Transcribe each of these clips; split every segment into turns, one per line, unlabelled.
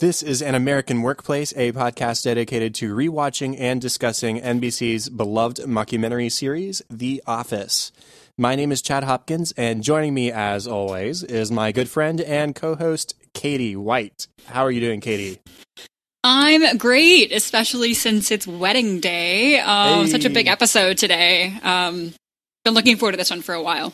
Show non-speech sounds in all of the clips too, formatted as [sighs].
This is An American Workplace, a podcast dedicated to rewatching and discussing NBC's beloved mockumentary series, The Office. My name is Chad Hopkins, and joining me, as always, is my good friend and co host, Katie White. How are you doing, Katie?
I'm great, especially since it's wedding day. Um,
Hey.
Such a big episode today. Um, been looking forward to this one for a while.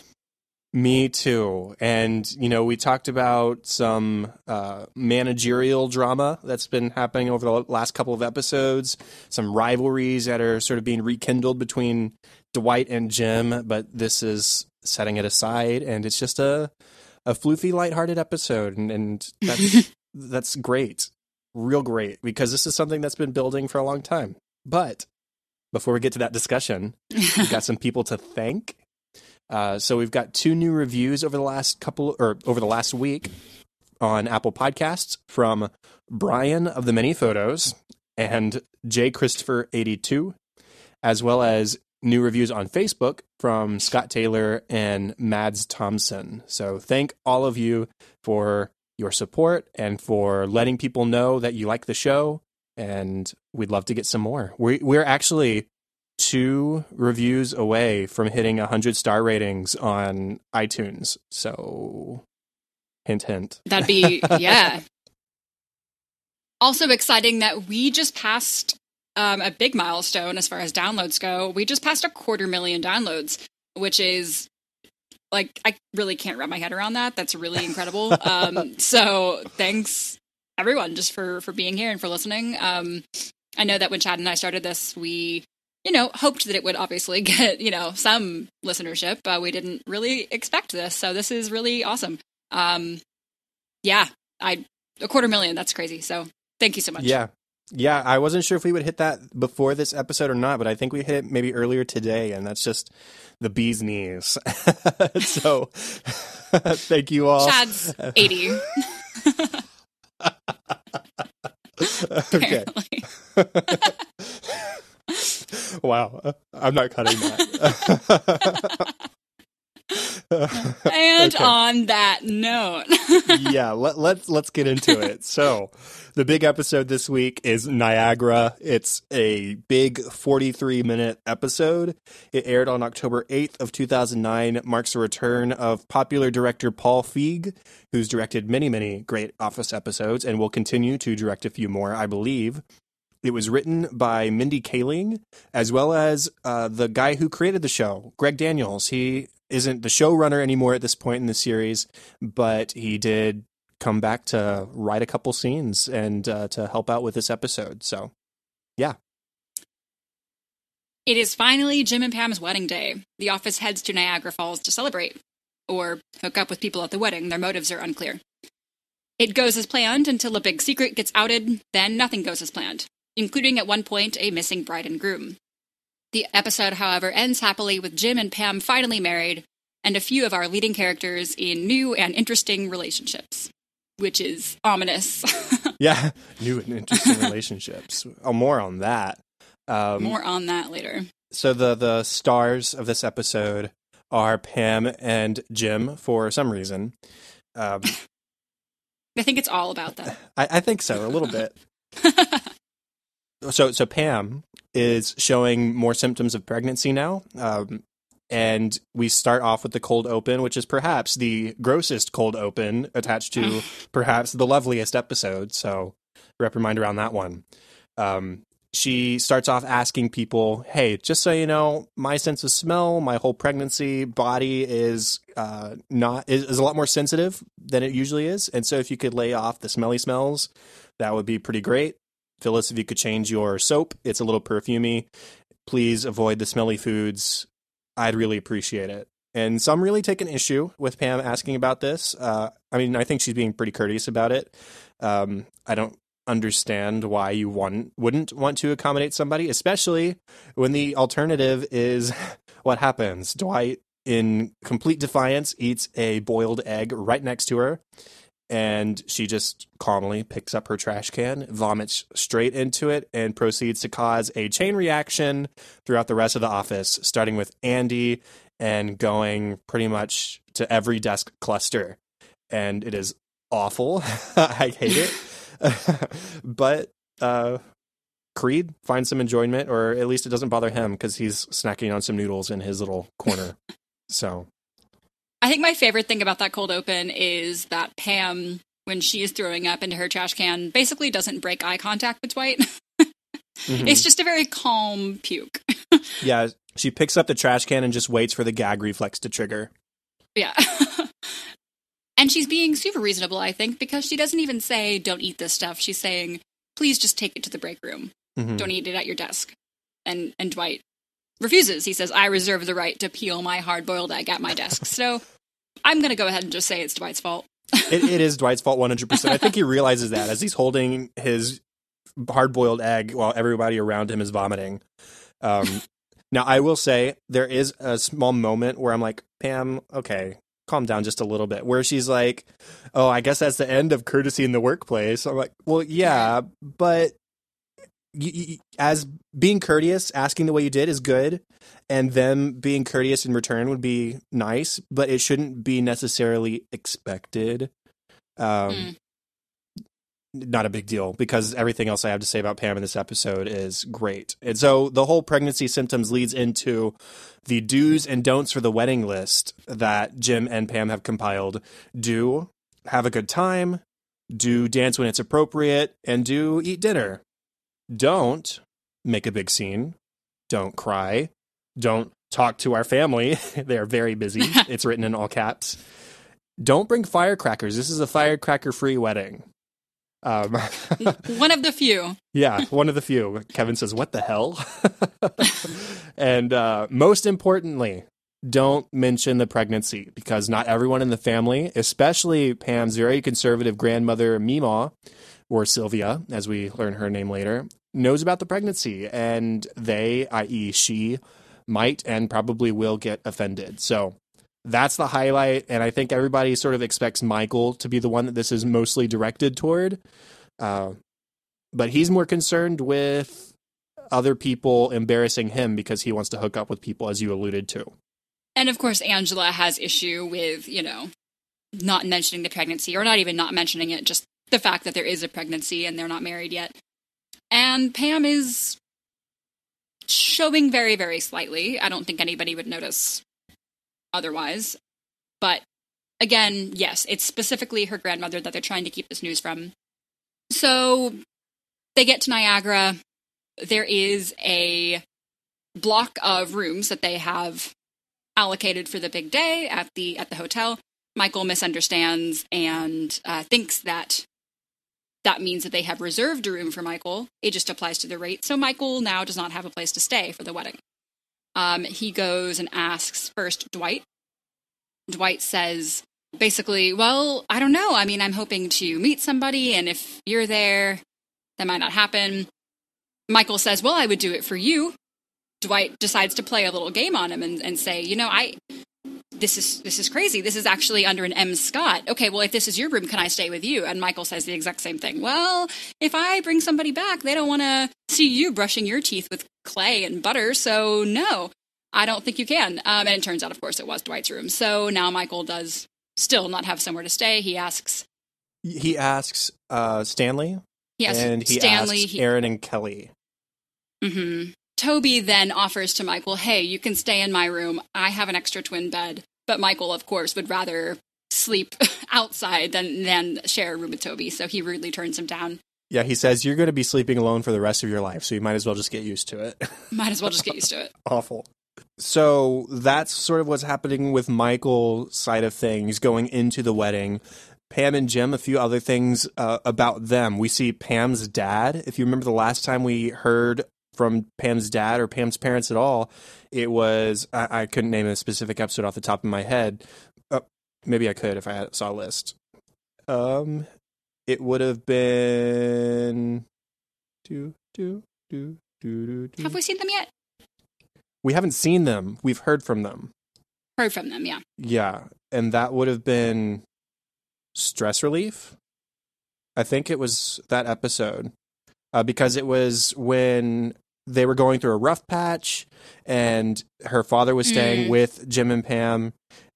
Me too. And, you know, we talked about some uh, managerial drama that's been happening over the last couple of episodes, some rivalries that are sort of being rekindled between Dwight and Jim, but this is setting it aside. And it's just a, a floofy, lighthearted episode. And, and that's, [laughs] that's great. Real great. Because this is something that's been building for a long time. But before we get to that discussion, we've got [laughs] some people to thank. Uh, so we've got two new reviews over the last couple or over the last week on Apple Podcasts from Brian of the Many Photos and J Christopher eighty two, as well as new reviews on Facebook from Scott Taylor and Mads Thompson. So thank all of you for your support and for letting people know that you like the show. And we'd love to get some more. We, we're actually two reviews away from hitting 100 star ratings on iTunes. So, hint, hint.
That'd be, [laughs] yeah. Also exciting that we just passed um, a big milestone as far as downloads go. We just passed a quarter million downloads, which is like, I really can't wrap my head around that. That's really incredible. [laughs] um, so thanks everyone just for, for being here and for listening. Um, I know that when Chad and I started this, we you know, hoped that it would obviously [laughs] get, you know, some listenership. Uh, we didn't really expect this. So this is really awesome. Um, yeah, I, a quarter million, that's crazy. So thank you so much.
Yeah. Yeah, I wasn't sure if we would hit that before this episode or not, but I think we hit it maybe earlier today, and that's just the bee's knees. [laughs] so, [laughs] thank you all.
Chad's 80.
okay. Wow, I'm not cutting that.
And
Okay.
on that note,
yeah, let, let's let's get into it. So, the big episode this week is Niagara. It's a big 43 minute episode. It aired on October 8th of 2009. Marks the return of popular director Paul Feig, who's directed many many great Office episodes and will continue to direct a few more, I believe. It was written by Mindy Kaling, as well as uh, the guy who created the show, Greg Daniels. He isn't the showrunner anymore at this point in the series, but he did come back to write a couple scenes and uh, to help out with this episode. So, yeah.
it is finally Jim and Pam's wedding day. The office heads to Niagara Falls to celebrate or hook up with people at the wedding. Their motives are unclear. It goes as planned until a big secret gets outed, then nothing goes as planned, including at one point a missing bride and groom. The episode, however, ends happily with Jim and Pam finally married and a few of our leading characters in new and interesting relationships, which is ominous. [laughs]
yeah, new and interesting relationships. Oh, more on that. Um,
More on that later.
so the the stars of this episode are Pam and Jim for some reason. Um, [laughs]
I think it's all about them. [laughs]
I, I think so, a little bit. So so Pam is showing more symptoms of pregnancy now. Um, and we start off with the cold open, which is perhaps the grossest cold open attached to [sighs] perhaps the loveliest episode. So, reprimand around that one. Um, she starts off asking people, "Hey, just so you know, my sense of smell, my whole pregnancy body is uh, not is, is a lot more sensitive than it usually is, and so if you could lay off the smelly smells, that would be pretty great." Phyllis, if you could change your soap, it's a little perfumey. Please avoid the smelly foods. I'd really appreciate it. And some really take an issue with Pam asking about this. Uh, I mean, I think she's being pretty courteous about it. Um, I don't understand why you want, wouldn't want to accommodate somebody, especially when the alternative is [laughs] what happens. Dwight, in complete defiance, eats a boiled egg right next to her and she just calmly picks up her trash can, vomits straight into it, and proceeds to cause a chain reaction throughout the rest of the office, starting with Andy and going pretty much to every desk cluster. And it is awful. [laughs] I hate it. [laughs] but uh, Creed finds some enjoyment, or at least it doesn't bother him because he's snacking on some noodles in his little corner. [laughs] so
I think my favorite thing about that cold open is that Pam, when she is throwing up into her trash can, basically doesn't break eye contact with Dwight. [laughs]
mhm.
It's just a very calm puke. [laughs]
yeah, she picks up the trash can and just waits for the gag reflex to trigger.
Yeah. [laughs] and she's being super reasonable, I think, because she doesn't even say, don't eat this stuff. She's saying, please just take it to the break room.
Mhm.
Don't eat it at your desk. And, and Dwight refuses. He says, I reserve the right to peel my hard boiled egg at my desk. So I'm going to go ahead and just say it's Dwight's fault. [laughs]
it, it is Dwight's fault 100%. I think he realizes that as he's holding his hard boiled egg while everybody around him is vomiting. Um, [laughs] now, I will say there is a small moment where I'm like, Pam, okay, calm down just a little bit. Where she's like, oh, I guess that's the end of courtesy in the workplace. I'm like, well, yeah, but y y as being courteous, asking the way you did is good. And them being courteous in return would be nice, but it shouldn't be necessarily expected. Um,
Mm.
Not a big deal because everything else I have to say about Pam in this episode is great. And so the whole pregnancy symptoms leads into the do's and don'ts for the wedding list that Jim and Pam have compiled. Do have a good time, do dance when it's appropriate, and do eat dinner. Don't make a big scene. Don't cry. Don't talk to our family. [laughs] they are very busy. [laughs] it's written in all caps. Don't bring firecrackers. This is a firecracker free wedding. Um, [laughs]
One of the few.
yeah, one of the few. Kevin says, What the hell? and uh, most importantly, don't mention the pregnancy because not everyone in the family, especially Pam's very conservative grandmother, Meemaw, or Sylvia, as we learn her name later, knows about the pregnancy. And they, i.e., she, might and probably will get offended. So that's the highlight. And I think everybody sort of expects Michael to be the one that this is mostly directed toward. Uh, but he's more concerned with other people embarrassing him because he wants to hook up with people, as you alluded to.
And of course, Angela has issue with, you know, not mentioning the pregnancy or not even not mentioning it, just the fact that there is a pregnancy and they're not married yet. And Pam is showing very, very slightly. I don't think anybody would notice otherwise. But again, yes, it's specifically her grandmother that they're trying to keep this news from. So they get to Niagara. There is a block of rooms that they have allocated for the big day at the at the hotel. Michael misunderstands and uh, thinks that that means that they have reserved a room for Michael. It just applies to the rate. So Michael now does not have a place to stay for the wedding. Um, he goes and asks first Dwight. Dwight says basically, "Well, I don't know. I mean, I'm hoping to meet somebody, and if you're there, that might not happen." Michael says, "Well, I would do it for you." Dwight decides to play a little game on him and, and say, "You know, I this is this is crazy. This is actually under an M Scott. Okay, well, if this is your room, can I stay with you?" And Michael says the exact same thing. Well, if I bring somebody back, they don't want to see you brushing your teeth with clay and butter, so no, I don't think you can. Um, and it turns out, of course, it was Dwight's room. So now Michael does still not have somewhere to stay. He asks.
He asks uh, Stanley,
Yes,
and he
Stanley.
asks
he-
Erin and Kelly.
Mhm. Toby then offers to Michael, "Hey, you can stay in my room. I have an extra twin bed." But Michael, of course, would rather sleep [laughs] outside than than share a room with Toby, so he rudely turns him down.
Yeah, he says you're going to be sleeping alone for the rest of your life, so you might as well just get used to it. [laughs]
Might as well just get used to it. [laughs]
Awful. So that's sort of what's happening with Michael side of things going into the wedding. Pam and Jim, a few other things uh, about them. We see Pam's dad. If you remember the last time we heard from Pam's dad or Pam's parents at all, it was I, I couldn't name a specific episode off the top of my head. Uh, maybe I could if I had, saw a list. Um, it would have been do do do do do. do.
Have we seen them yet?
We haven't seen them. We've heard from them.
Heard from them, yeah.
Yeah, and that would have been stress relief. I think it was that episode uh, because it was when they were going through a rough patch, and her father was staying
Mm.
with Jim and Pam,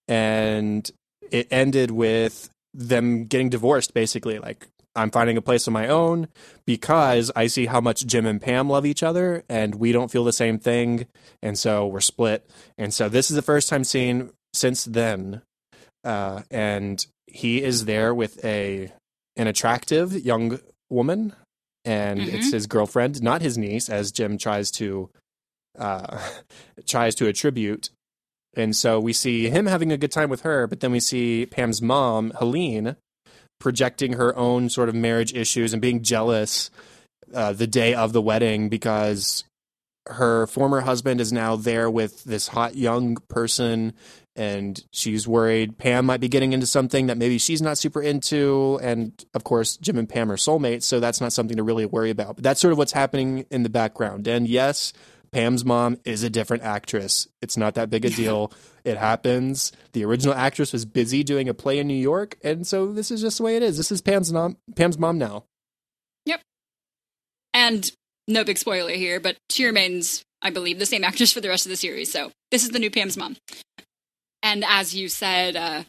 and it ended with them getting divorced. Basically, like I'm finding a place of my own because I see how much Jim and Pam love each other and we don't feel the same thing. And so we're split. And so this is the first time seeing since then. Uh, and he is there with a an attractive young woman and
Mhm.
it's his girlfriend, not his niece, as Jim tries to uh, [laughs] tries to attribute. And so we see him having a good time with her, but then we see Pam's mom, Helene, projecting her own sort of marriage issues and being jealous uh, the day of the wedding because her former husband is now there with this hot young person and she's worried Pam might be getting into something that maybe she's not super into. And of course, Jim and Pam are soulmates, so that's not something to really worry about. But that's sort of what's happening in the background. And yes, Pam's mom is a different actress. It's not that big a deal. it happens. The original actress was busy doing a play in New York, and so this is just the way it is. This is Pam's mom. Pam's mom now. Yep.
And no big spoiler here, but she remains, I believe, the same actress for the rest of the series. So this is the new Pam's mom. And as you said, uh,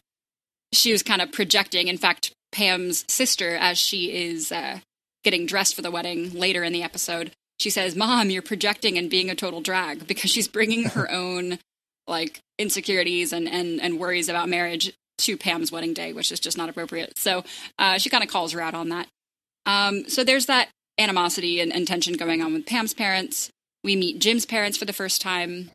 she was kind of projecting. In fact, Pam's sister, as she is uh, getting dressed for the wedding later in the episode, she says, "Mom, you're projecting and being a total drag," [laughs] because she's bringing her [laughs] own like insecurities and and and worries about marriage to Pam's wedding day, which is just not appropriate. So uh, she kind of calls her out on that. Um, so there's that animosity and, and tension going on with Pam's parents. We meet Jim's parents for the first time,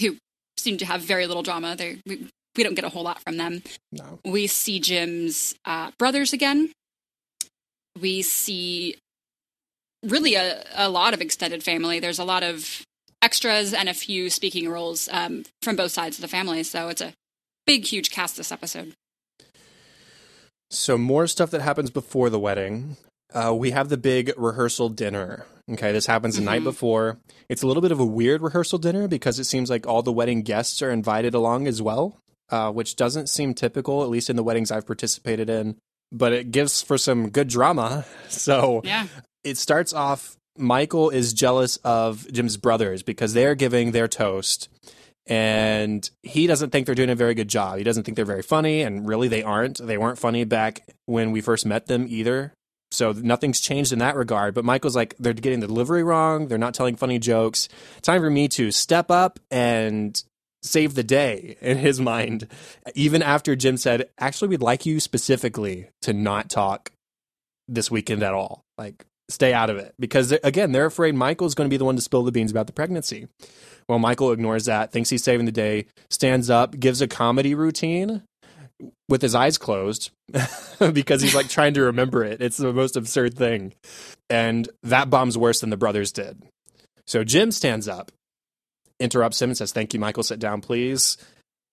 who seem to have very little drama. They we, we don't get a whole lot from them.
No.
We see Jim's uh, brothers again. We see really a, a lot of extended family. There's a lot of extras and a few speaking roles um, from both sides of the family. So it's a big, huge cast this episode.
So more stuff that happens before the wedding. Uh, we have the big rehearsal dinner. Okay, this happens the night
Mhm.
before. It's a little bit of a weird rehearsal dinner because it seems like all the wedding guests are invited along as well, uh, which doesn't seem typical, at least in the weddings I've participated in. But it gives for some good drama. [laughs] So
Yeah.
it starts off Michael is jealous of Jim's brothers because they're giving their toast and he doesn't think they're doing a very good job. He doesn't think they're very funny and really they aren't. They weren't funny back when we first met them either. So nothing's changed in that regard, but Michael's like they're getting the delivery wrong, they're not telling funny jokes. Time for me to step up and save the day [laughs] in his mind. Even after Jim said, "Actually, we'd like you specifically to not talk this weekend at all. Like, stay out of it. Because, again, they're afraid Michael's going to be the one to spill the beans about the pregnancy. Well, Michael ignores that, thinks he's saving the day, stands up, gives a comedy routine with his eyes closed [laughs] because he's like trying to remember it. It's the most absurd thing. And that bomb's worse than the brothers did. So Jim stands up, interrupts him, and says, Thank you, Michael. Sit down, please.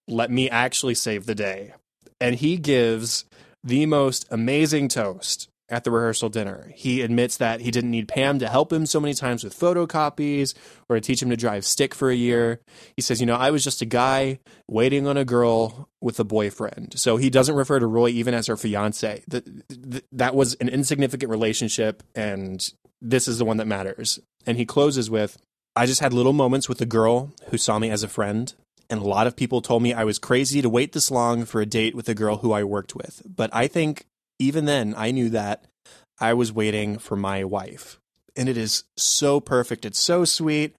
Let me actually save the day. And he gives the most amazing toast at the rehearsal dinner. He admits that he didn't need Pam to help him so many times with photocopies or to teach him to drive stick for a year. He says, You know, I was just a guy waiting on a girl with a boyfriend. So he doesn't refer to Roy even as her fiance. That, that, was an insignificant relationship, and this is the one that matters. And he closes with, I just had little moments with a girl who saw me as a friend. And a lot of people told me I was crazy to wait this long for a date with a girl who I worked with. But I think even then, I knew that I was waiting for my wife. And it is so perfect. It's so sweet.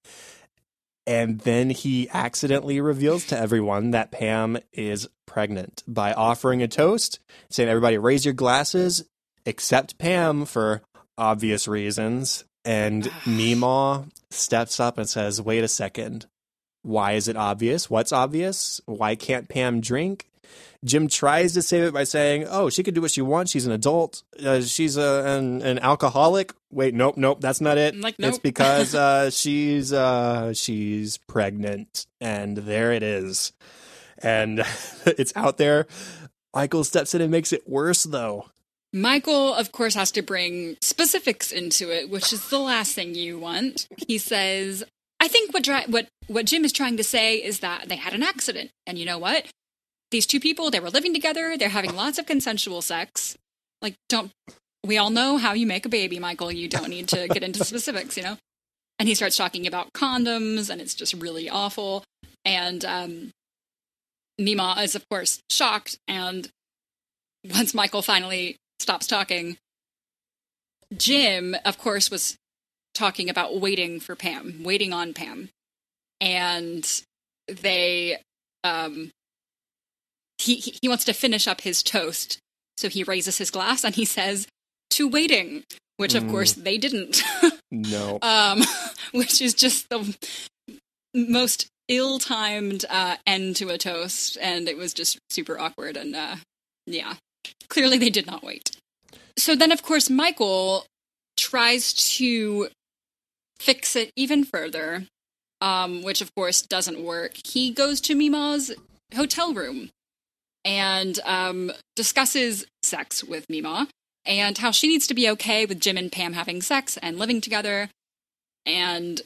And then he accidentally reveals to everyone that Pam is pregnant by offering a toast, saying, Everybody raise your glasses, except Pam for obvious reasons. And [sighs] Meemaw steps up and says, Wait a second. Why is it obvious? What's obvious? Why can't Pam drink? Jim tries to save it by saying, "Oh, she could do what she wants. She's an adult. Uh, she's a, an an alcoholic." Wait, nope, nope, that's not it.
Like,
It's because [laughs] uh, she's uh, she's pregnant, and there it is, and [laughs] it's out there. Michael steps in and makes it worse, though.
Michael, of course, has to bring specifics into it, which is the last thing you want. He says, "I think what what what Jim is trying to say is that they had an accident, and you know what? These two people, they were living together. They're having lots of consensual sex. Like, don't we all know how you make a baby, Michael? You don't need to get into specifics, you know." And he starts talking about condoms, and it's just really awful. And um, Meemaw is, of course, shocked. And once Michael finally stops talking, Jim, of course, was talking about waiting for Pam, waiting on Pam. And they um he he wants to finish up his toast. So he raises his glass and he says, "To waiting," which of
Mm.
course they didn't. [laughs]
No.
um [laughs] which is just the most ill-timed uh end to a toast and it was just super awkward and uh yeah. Clearly they did not wait. So then of course Michael tries to fix it even further, um, which of course doesn't work. He goes to Meemaw's hotel room and um, discusses sex with Meemaw and how she needs to be okay with Jim and Pam having sex and living together. And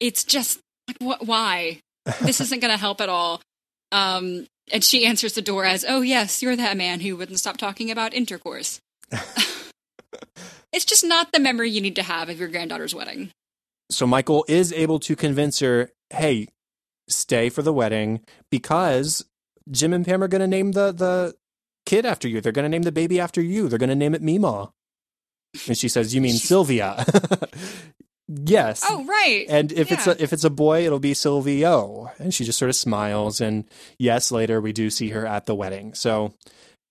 it's just like, what? Why? [laughs] This isn't going to help at all. Um, and she answers the door as, "Oh yes, you're that man who wouldn't stop talking about intercourse." [laughs] it's just not the memory you need to have of your granddaughter's wedding.
So Michael is able to convince her, hey, stay for the wedding because Jim and Pam are going to name the, the kid after you. They're going to name the baby after you. They're going to name it Meemaw. And she says, you mean [laughs] Sylvia? [laughs] yes.
Oh right.
And if it's a if it's a boy, it'll be Silvio. And she just sort of smiles. And yes, later we do see her at the wedding. So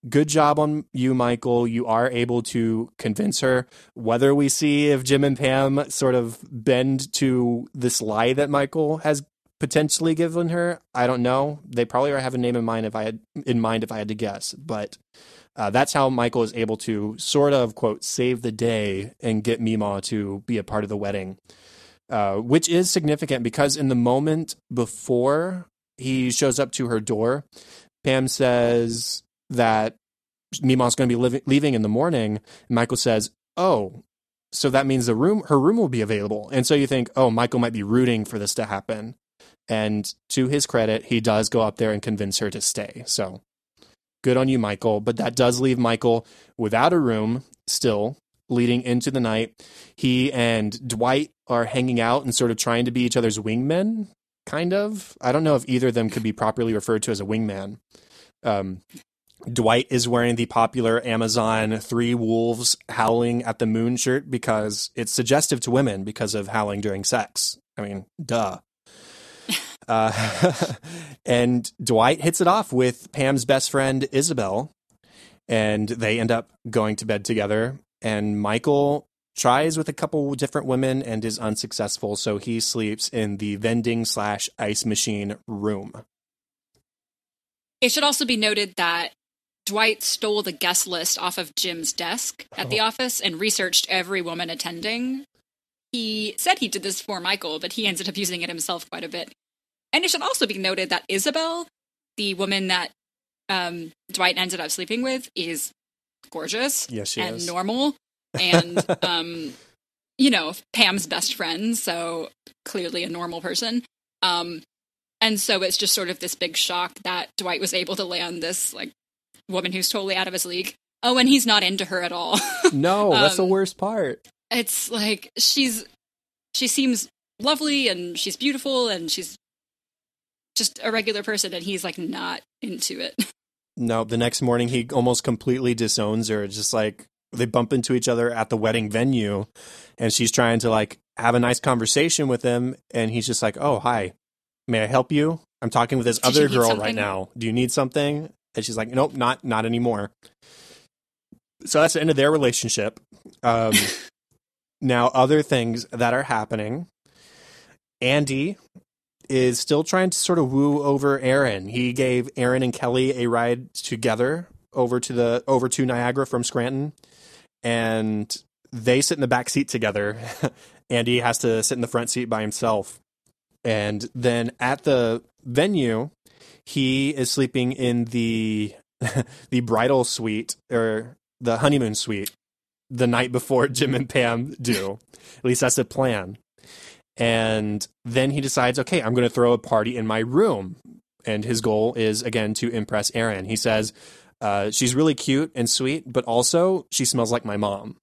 good job on you, Michael. You are able to convince her. Whether we see if Jim and Pam sort of bend to this lie that Michael has potentially given her, I don't know. They probably have a name in mind if I had in mind if I had to guess. But uh, that's how Michael is able to sort of quote save the day and get Meemaw to be a part of the wedding uh, which is significant because in the moment before he shows up to her door, Pam says that Meemaw's going to be leaving in the morning. Michael says, "Oh, so that means the room, her room will be available." And so you think, "Oh, Michael might be rooting for this to happen." And to his credit, he does go up there and convince her to stay. So good on you, Michael. But that does leave Michael without a room still leading into the night. He and Dwight are hanging out and sort of trying to be each other's wingmen, kind of. I don't know if either of them could be properly referred to as a wingman. Um, Dwight is wearing the popular Amazon Three Wolves Howling at the Moon shirt because it's suggestive to women because of howling during sex. I mean, duh. Uh, [laughs] and Dwight hits it off with Pam's best friend, Isabel, and they end up going to bed together. And Michael tries with a couple different women and is unsuccessful, so he sleeps in the vending slash ice machine room.
It should also be noted that Dwight stole the guest list off of Jim's desk at the office and researched every woman attending. He said he did this for Michael, but he ended up using it himself quite a bit. And it should also be noted that Isabel, the woman that um, Dwight ended up sleeping with, is gorgeous
Yes, she
and
is.
normal and, [laughs] um, you know, Pam's best friend, so clearly a normal person. Um, and so it's just sort of this big shock that Dwight was able to land this like woman who's totally out of his league. Oh, and he's not into her at all. [laughs]
No, that's the
Um,
worst part.
it's like she's she seems lovely and she's beautiful and she's just a regular person and he's like not into it. [laughs]
No, the next morning he almost completely disowns her. Just like they bump into each other at the wedding venue, and she's trying to like have a nice conversation with him, and he's just like, "Oh, hi, may I help you? I'm talking with this
Did
other girl right now. Do you need something?" And she's like, "Nope, not not anymore." So that's the end of their relationship. Um, [laughs] now, other things that are happening. Andy is still trying to sort of woo over Erin. He gave Erin and Kelly a ride together over to the over to Niagara from Scranton, and they sit in the back seat together. [laughs] Andy has to sit in the front seat by himself. And then at the venue, he is sleeping in the [laughs] the bridal suite or the honeymoon suite the night before Jim and Pam do. At least that's the plan. And then he decides, okay, I'm going to throw a party in my room. And his goal is, again, to impress Erin. He says, uh, she's really cute and sweet, but also she smells like my mom,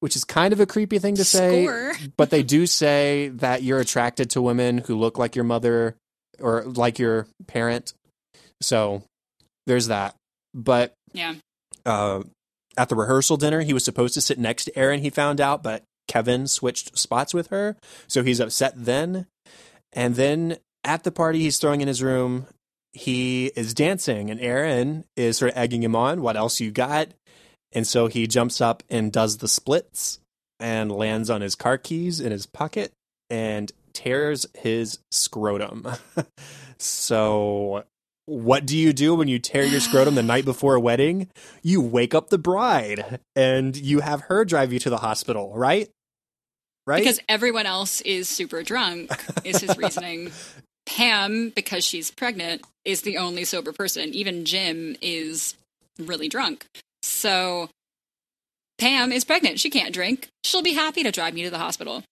which is kind of a creepy thing to say.
Score. [laughs]
But they do say that you're attracted to women who look like your mother or like your parent. So there's that. But
Yeah.
uh, at the rehearsal dinner, he was supposed to sit next to Erin, he found out, but Kevin switched spots with her. So he's upset then. And then at the party he's throwing in his room, he is dancing, and Erin is sort of egging him on. What else you got? And so he jumps up and does the splits and lands on his car keys in his pocket and tears his scrotum. [laughs] so what do you do when you tear your scrotum the night before a wedding? You wake up the bride and you have her drive you to the hospital, right? Right?
Because everyone else is super drunk, is his [laughs] reasoning. Pam, because she's pregnant, is the only sober person. Even Jim is really drunk. So Pam is pregnant. She can't drink. She'll be happy to drive me to the hospital.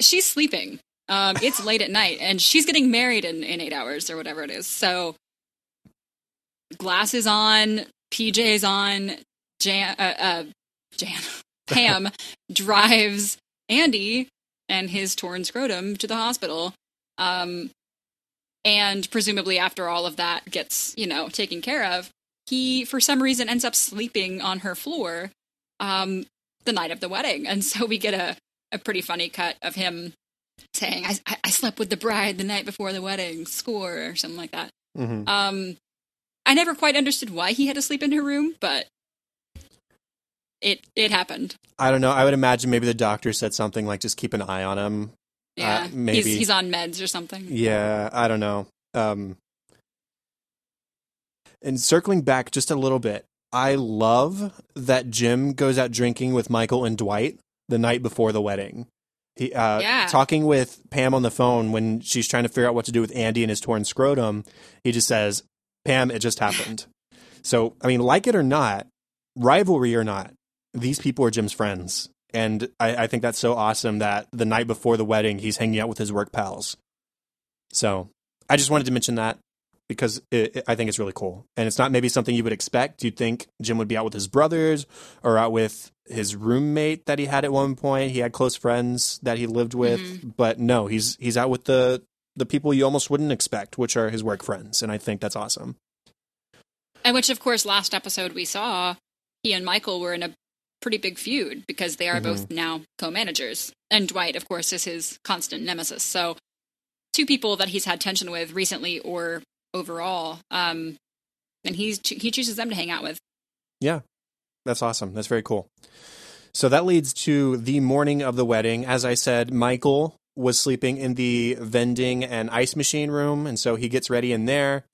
She's sleeping. Um, it's late at night, and she's getting married in, in eight hours or whatever it is. So glasses on, PJs on. Jan, uh, uh, Jan, [laughs] Pam drives Andy and his torn scrotum to the hospital. Um, and presumably after all of that gets, you know, taken care of, he for some reason ends up sleeping on her floor um, the night of the wedding. And so we get a, a pretty funny cut of him saying, I, I slept with the bride the night before the wedding, score, or something like that.
Mhm.
Um, I never quite understood why he had to sleep in her room, but it it happened.
I don't know. I would imagine maybe the doctor said something like just keep an eye on him.
Yeah,
maybe.
he's he's on meds or something.
Yeah, I don't know. Um, and circling back just a little bit, I love that Jim goes out drinking with Michael and Dwight the night before the wedding. He uh,
Yeah.
talking with Pam on the phone when she's trying to figure out what to do with Andy and his torn scrotum. He just says, "Pam, it just happened." [laughs] so, I mean, like it or not, rivalry or not, these people are Jim's friends, and I, I think that's so awesome that the night before the wedding, he's hanging out with his work pals. So I just wanted to mention that because it, it- I think it's really cool. And it's not maybe something you would expect. You'd think Jim would be out with his brothers or out with his roommate that he had at one point. He had close friends that he lived with, but no, he's he's out with the the people you almost wouldn't expect, which are his work friends. And I think that's awesome.
And which, of course, last episode we saw, he and Michael were in a pretty big feud because they are both now co-managers, and Dwight, of course, is his constant nemesis. So, two people that he's had tension with recently or overall, um, and he's he chooses them to hang out with.
Yeah, that's awesome. That's very cool. So that leads to the morning of the wedding. As I said, Michael was sleeping in the vending and ice machine room, and so he gets ready in there.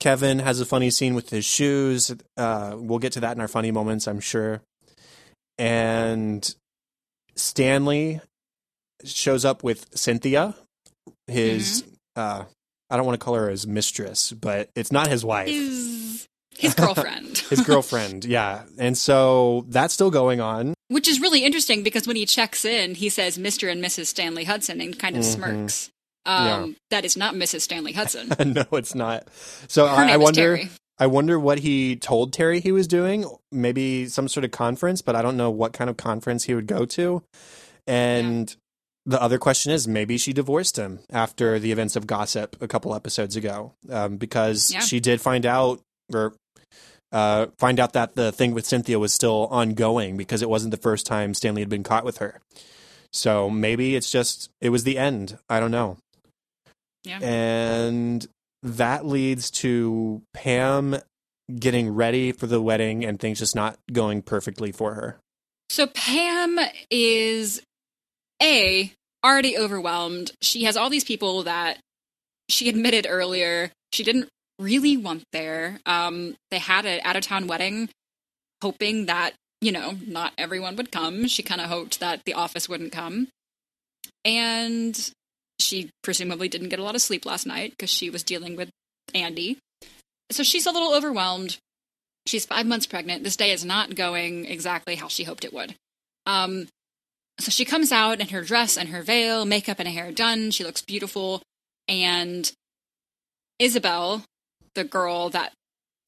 Kevin has a funny scene with his shoes. Uh, we'll get to that in our funny moments, I'm sure. And Stanley shows up with Cynthia, his. Uh, I don't want to call her his mistress, but it's not his wife
His his [laughs] girlfriend,
his girlfriend [laughs] yeah and so that's still going on
which is really interesting because when he checks in, he says Mr. and Mrs. Stanley Hudson and kind of smirks. Um,
Yeah.
That is not Mrs. Stanley Hudson. [laughs]
no it's not so
Her
I, I wonder i wonder what he told terry he was doing maybe some sort of conference but i don't know what kind of conference he would go to and the other question is maybe she divorced him after the events of gossip a couple episodes ago um, because
Yeah.
she did find out or uh, find out that the thing with Cynthia was still ongoing because it wasn't the first time Stanley had been caught with her. So maybe it's just it was the end. I don't know.
Yeah.
And that leads to Pam getting ready for the wedding and things just not going perfectly for her.
So Pam is a already overwhelmed. She has all these people that she admitted earlier she didn't really want there. Um, they had an out of town wedding, hoping that you know not everyone would come. She kind of hoped that the office wouldn't come, and she presumably didn't get a lot of sleep last night because she was dealing with Andy. So she's a little overwhelmed. She's five months pregnant. This day is not going exactly how she hoped it would. Um, so she comes out in her dress and her veil, makeup and hair done. She looks beautiful. And Isabel, the girl that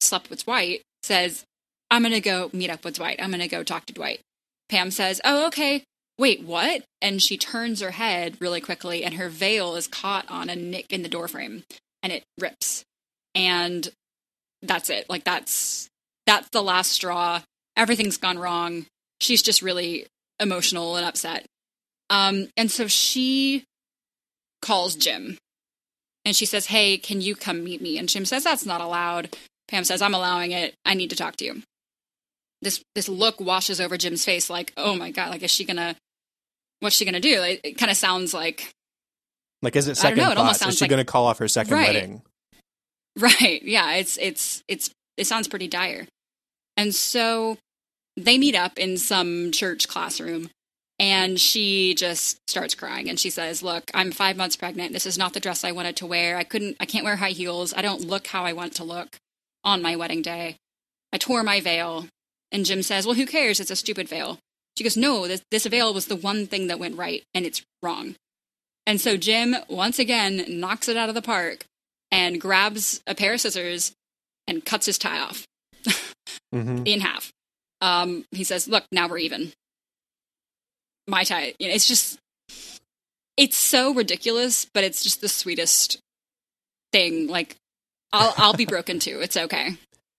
slept with Dwight, says, I'm going to go meet up with Dwight. I'm going to go talk to Dwight. Pam says, Oh, okay. Wait, what? And she turns her head really quickly, and her veil is caught on a nick in the doorframe, and it rips. And that's it. Like, that's that's the last straw. Everything's gone wrong. She's just really emotional and upset. Um, and so she calls Jim and she says, Hey, can you come meet me? And Jim says, That's not allowed. Pam says, I'm allowing it. I need to talk to you. This this look washes over Jim's face like, oh my god, like is she gonna what's she gonna do? It, it kind of sounds like
like is it second
know, it
thoughts? Is she
like,
gonna call off her second
right.
wedding?
Right. Yeah, it's it's it's it sounds pretty dire. And so they meet up in some church classroom and she just starts crying and she says, "Look, I'm 5 months pregnant. This is not the dress I wanted to wear. I couldn't I can't wear high heels. I don't look how I want to look on my wedding day. I tore my veil." And Jim says, "Well, who cares? It's a stupid veil." She goes, "No, this this veil was the one thing that went right and it's wrong." And so Jim once again knocks it out of the park and grabs a pair of scissors and cuts his tie off
mm-hmm. [laughs]
in half. Um, he says, "Look, now we're even." My type. You know, it's just it's so ridiculous, but it's just the sweetest thing. Like I'll I'll be [laughs] broken too. It's okay.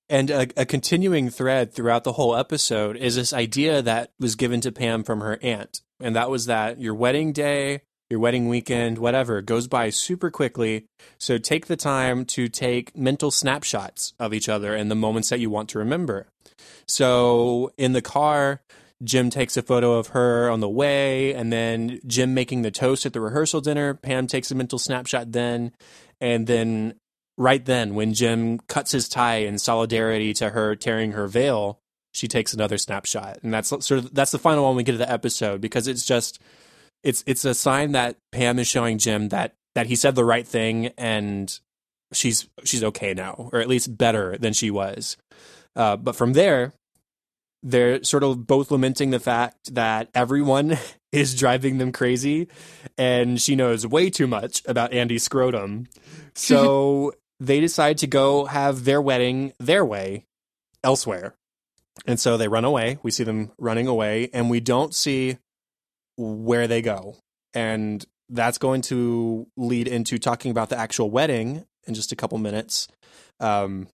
And a, a, continuing thread throughout the whole episode is this idea that was given to Pam from her aunt. And that was that your wedding day, your wedding weekend, whatever, goes by super quickly. So take the time to take mental snapshots of each other and the moments that you want to remember. So in the car, Jim takes a photo of her on the way, and then Jim making the toast at the rehearsal dinner. Pam takes a mental snapshot then, and then right then, when Jim cuts his tie in solidarity to her tearing her veil, she takes another snapshot, and that's sort of that's the final one we get of the episode because it's just it's it's a sign that Pam is showing Jim that that he said the right thing and she's she's okay now, or at least better than she was. Uh, but from there, they're sort of both lamenting the fact that everyone [laughs] is driving them crazy and she knows way too much about Andy scrotum. So [laughs] they decide to go have their wedding their way elsewhere. And so they run away. We see them running away and we don't see where they go. And that's going to lead into talking about the actual wedding in just a couple minutes. Um,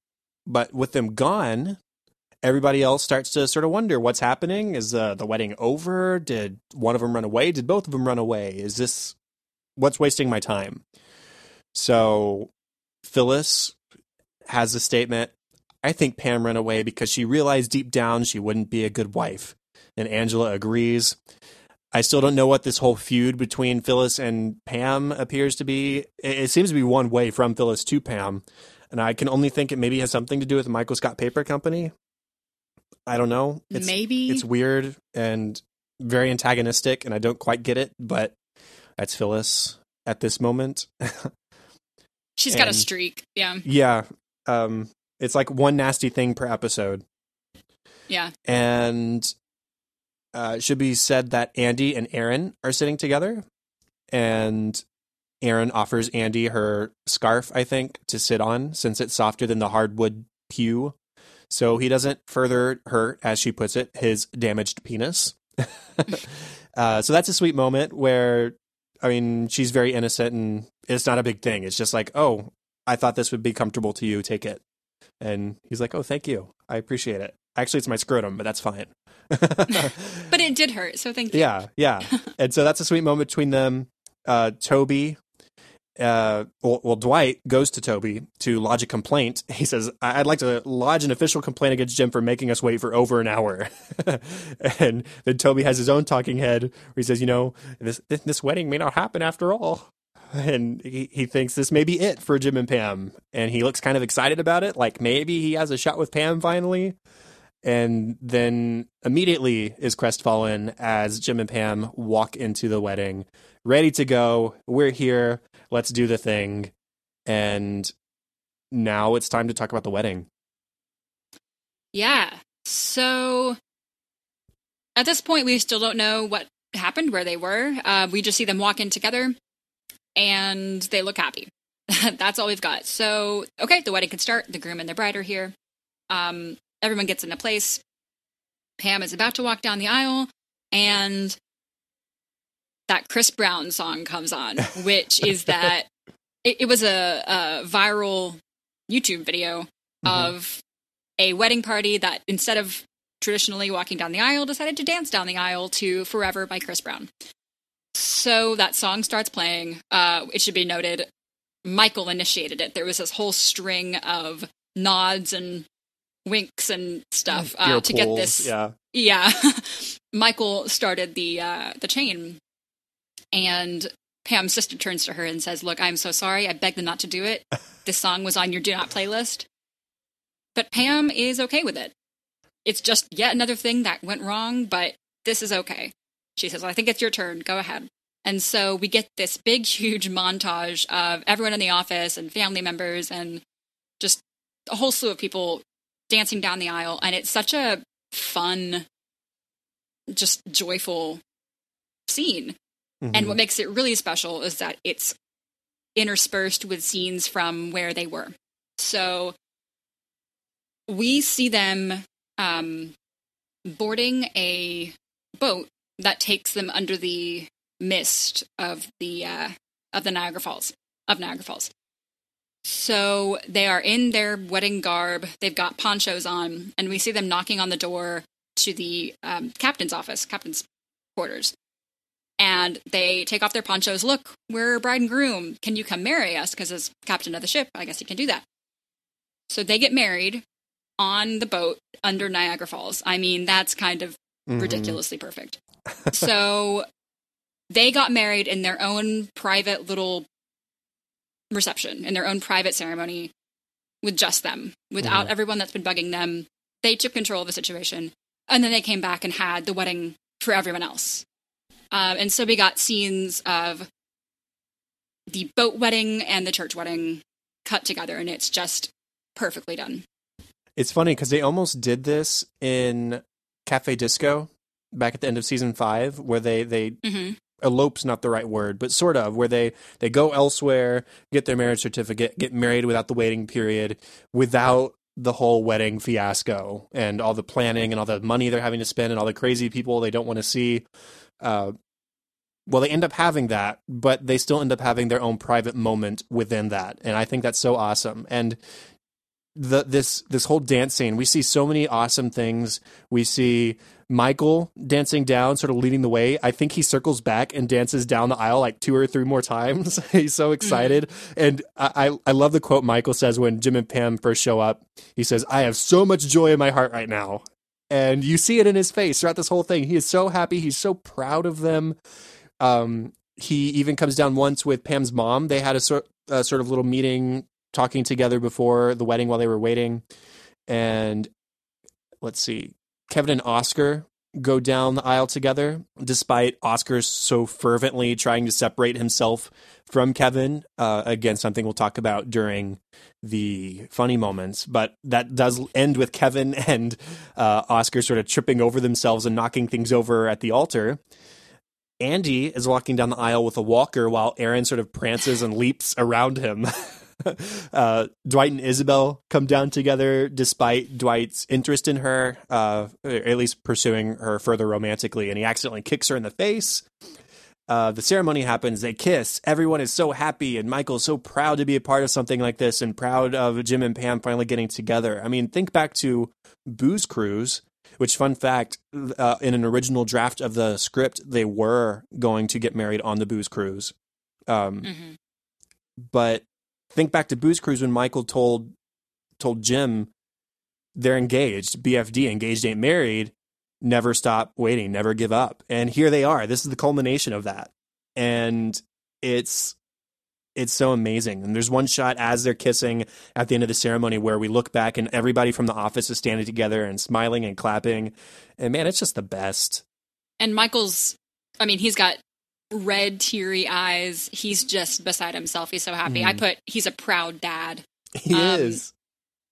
but with them gone, everybody else starts to sort of wonder what's happening. Is uh, the wedding over? Did one of them run away? Did both of them run away? Is this what's wasting my time? So Phyllis has a statement. I think Pam ran away because she realized deep down she wouldn't be a good wife. And Angela agrees. I still don't know what this whole feud between Phyllis and Pam appears to be. It seems to be one way from Phyllis to Pam. And I can only think it maybe has something to do with the Michael Scott Paper Company. I don't know. It's,
Maybe
it's weird and very antagonistic, and I don't quite get it. But that's Phyllis at this moment. [laughs]
She's and, got a streak. Yeah.
Yeah. Um, it's like one nasty thing per episode.
Yeah.
And uh, it should be said that Andy and Erin are sitting together, and Erin offers Andy her scarf, I think, to sit on since it's softer than the hardwood pew so he doesn't further hurt, as she puts it, his damaged penis. [laughs] uh, so that's a sweet moment where, I mean, she's very innocent and it's not a big thing. It's just like, oh, I thought this would be comfortable to you. Take it. And he's like, oh, thank you. I appreciate it. Actually, it's my scrotum, but that's fine. [laughs]
but it did hurt, so thank you.
Yeah, yeah. [laughs] and so that's a sweet moment between them. Uh, Toby uh, well, well, Dwight goes to Toby to lodge a complaint. [laughs] He says, "I'd like to lodge an official complaint against Jim for making us wait for over an hour." [laughs] and then Toby has his own talking head where he says, "You know, this this wedding may not happen after all." [laughs] And he, he thinks this may be it for Jim and Pam. And he looks kind of excited about it, like maybe he has a shot with Pam finally. And then immediately is crestfallen as Jim and Pam walk into the wedding, ready to go. We're here let's do the thing. And now it's time to talk about the wedding.
Yeah. So at this point, we still don't know what happened, where they were. Uh, we just see them walk in together and they look happy. [laughs] That's all we've got. So, okay, the wedding can start. The groom and the bride are here. Um, everyone gets into place. Pam is about to walk down the aisle, and that Chris Brown song comes on, [laughs] which is that it, it was a, a, viral YouTube video mm-hmm. of a wedding party that instead of traditionally walking down the aisle, decided to dance down the aisle to Forever by Chris Brown. So that song starts playing. Uh, it should be noted, Michael initiated it. There was this whole string of nods and winks and stuff uh, to get this.
Yeah.
Yeah. [laughs] Michael started the uh, the chain, and Pam's sister turns to her and says, "Look, I'm so sorry. I begged them not to do it. [laughs] This song was on your do not playlist." But Pam is okay with it. It's just yet another thing that went wrong, but this is okay. She says, I think it's your turn. Go ahead. And so we get this big, [laughs] huge montage of everyone in the office and family members and just a whole slew of people dancing down the aisle. And it's such a fun, just joyful scene.
Mhm.
And what makes it really special is that it's interspersed with scenes from where they were. So we see them um, boarding a boat that takes them under the mist of the uh, of the Niagara Falls of Niagara Falls. So they are in their wedding garb. They've got ponchos on, and we see them knocking on the door to the um, captain's office, captain's quarters. And they take off their ponchos. Look, we're bride and groom. Can you come marry us? Because as captain of the ship, I guess you can do that. So they get married on the boat under Niagara Falls. I mean, that's kind of
Mhm.
ridiculously perfect. [laughs] so they got married in their own private little reception, in their own private ceremony with just them, without
Mhm.
everyone that's been bugging them. They took control of the situation. And then they came back and had the wedding for everyone else. Um, and so we got scenes of the boat wedding and the church wedding cut together, and it's just perfectly done.
It's funny because they almost did this in Cafe Disco back at the end of season five, where they they
hmm
elope's not the right word, but sort of where they they go elsewhere, get their marriage certificate, get married without the waiting period, without the whole wedding fiasco and all the planning and all the money they're having to spend and all the crazy people they don't want to see. Uh, well, they end up having that, but they still end up having their own private moment within that, and I think that's so awesome. And the this this whole dance scene, we see so many awesome things. We see Michael dancing down, sort of leading the way. I think he circles back and dances down the aisle like two or three more times. [laughs] He's so excited. And I, I, I love the quote Michael says when Jim and Pam first show up. He says, I have so much joy in my heart right now. And you see it in his face throughout this whole thing. He is so happy. He's so proud of them. Um, he even comes down once with Pam's mom. They had a sort, a sort of little meeting talking together before the wedding while they were waiting. And let's see, Kevin and Oscar go down the aisle together, despite Oscar so fervently trying to separate himself from Kevin. Uh, again, something we'll talk about during the funny moments, but that does end with Kevin [laughs] and uh, Oscar sort of tripping over themselves and knocking things over at the altar. Andy is walking down the aisle with a walker while Erin sort of prances and leaps around him. [laughs] [laughs] uh, Dwight and Isabel come down together despite Dwight's interest in her, uh, at least pursuing her further romantically, and he accidentally kicks her in the face. Uh, the ceremony happens. They kiss. Everyone is so happy, and Michael's so proud to be a part of something like this, and proud of Jim and Pam finally getting together. I mean, think back to Booze Cruise, which, fun fact, uh, in an original draft of the script, they were going to get married on the Booze Cruise. Um,
hmm
but think back to Booze Cruise when Michael told told Jim they're engaged, BFD, engaged ain't married, never stop waiting, never give up. And here they are. This is the culmination of that. And it's it's so amazing. And there's one shot as they're kissing at the end of the ceremony where we look back and everybody from the office is standing together and smiling and clapping. And man, it's just the best.
And Michael's, I mean, he's got red, teary eyes. He's just beside himself. He's so happy. I
Mhm.
put, he's a proud dad
He
Um,
is.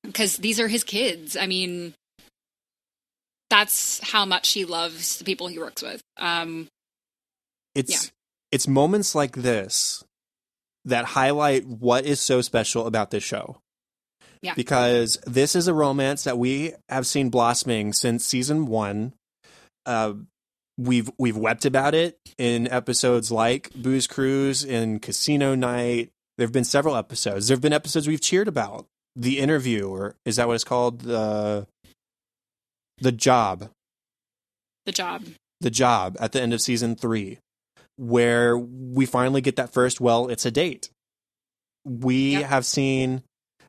because these are his kids. I mean, that's how much he loves the people he works with. Um,
it's it's moments like this that highlight what is so special about this show.
Yeah.
Because this is a romance that we have seen blossoming since season 1. Uh we've we've wept about it in episodes like Booze Cruise and Casino Night. There've been several episodes. There've been episodes we've cheered about. The interview or is that what it's called? The The Job.
The Job.
The Job at the end of season three, where we finally get that first, well, it's a date. We
Yep.
have seen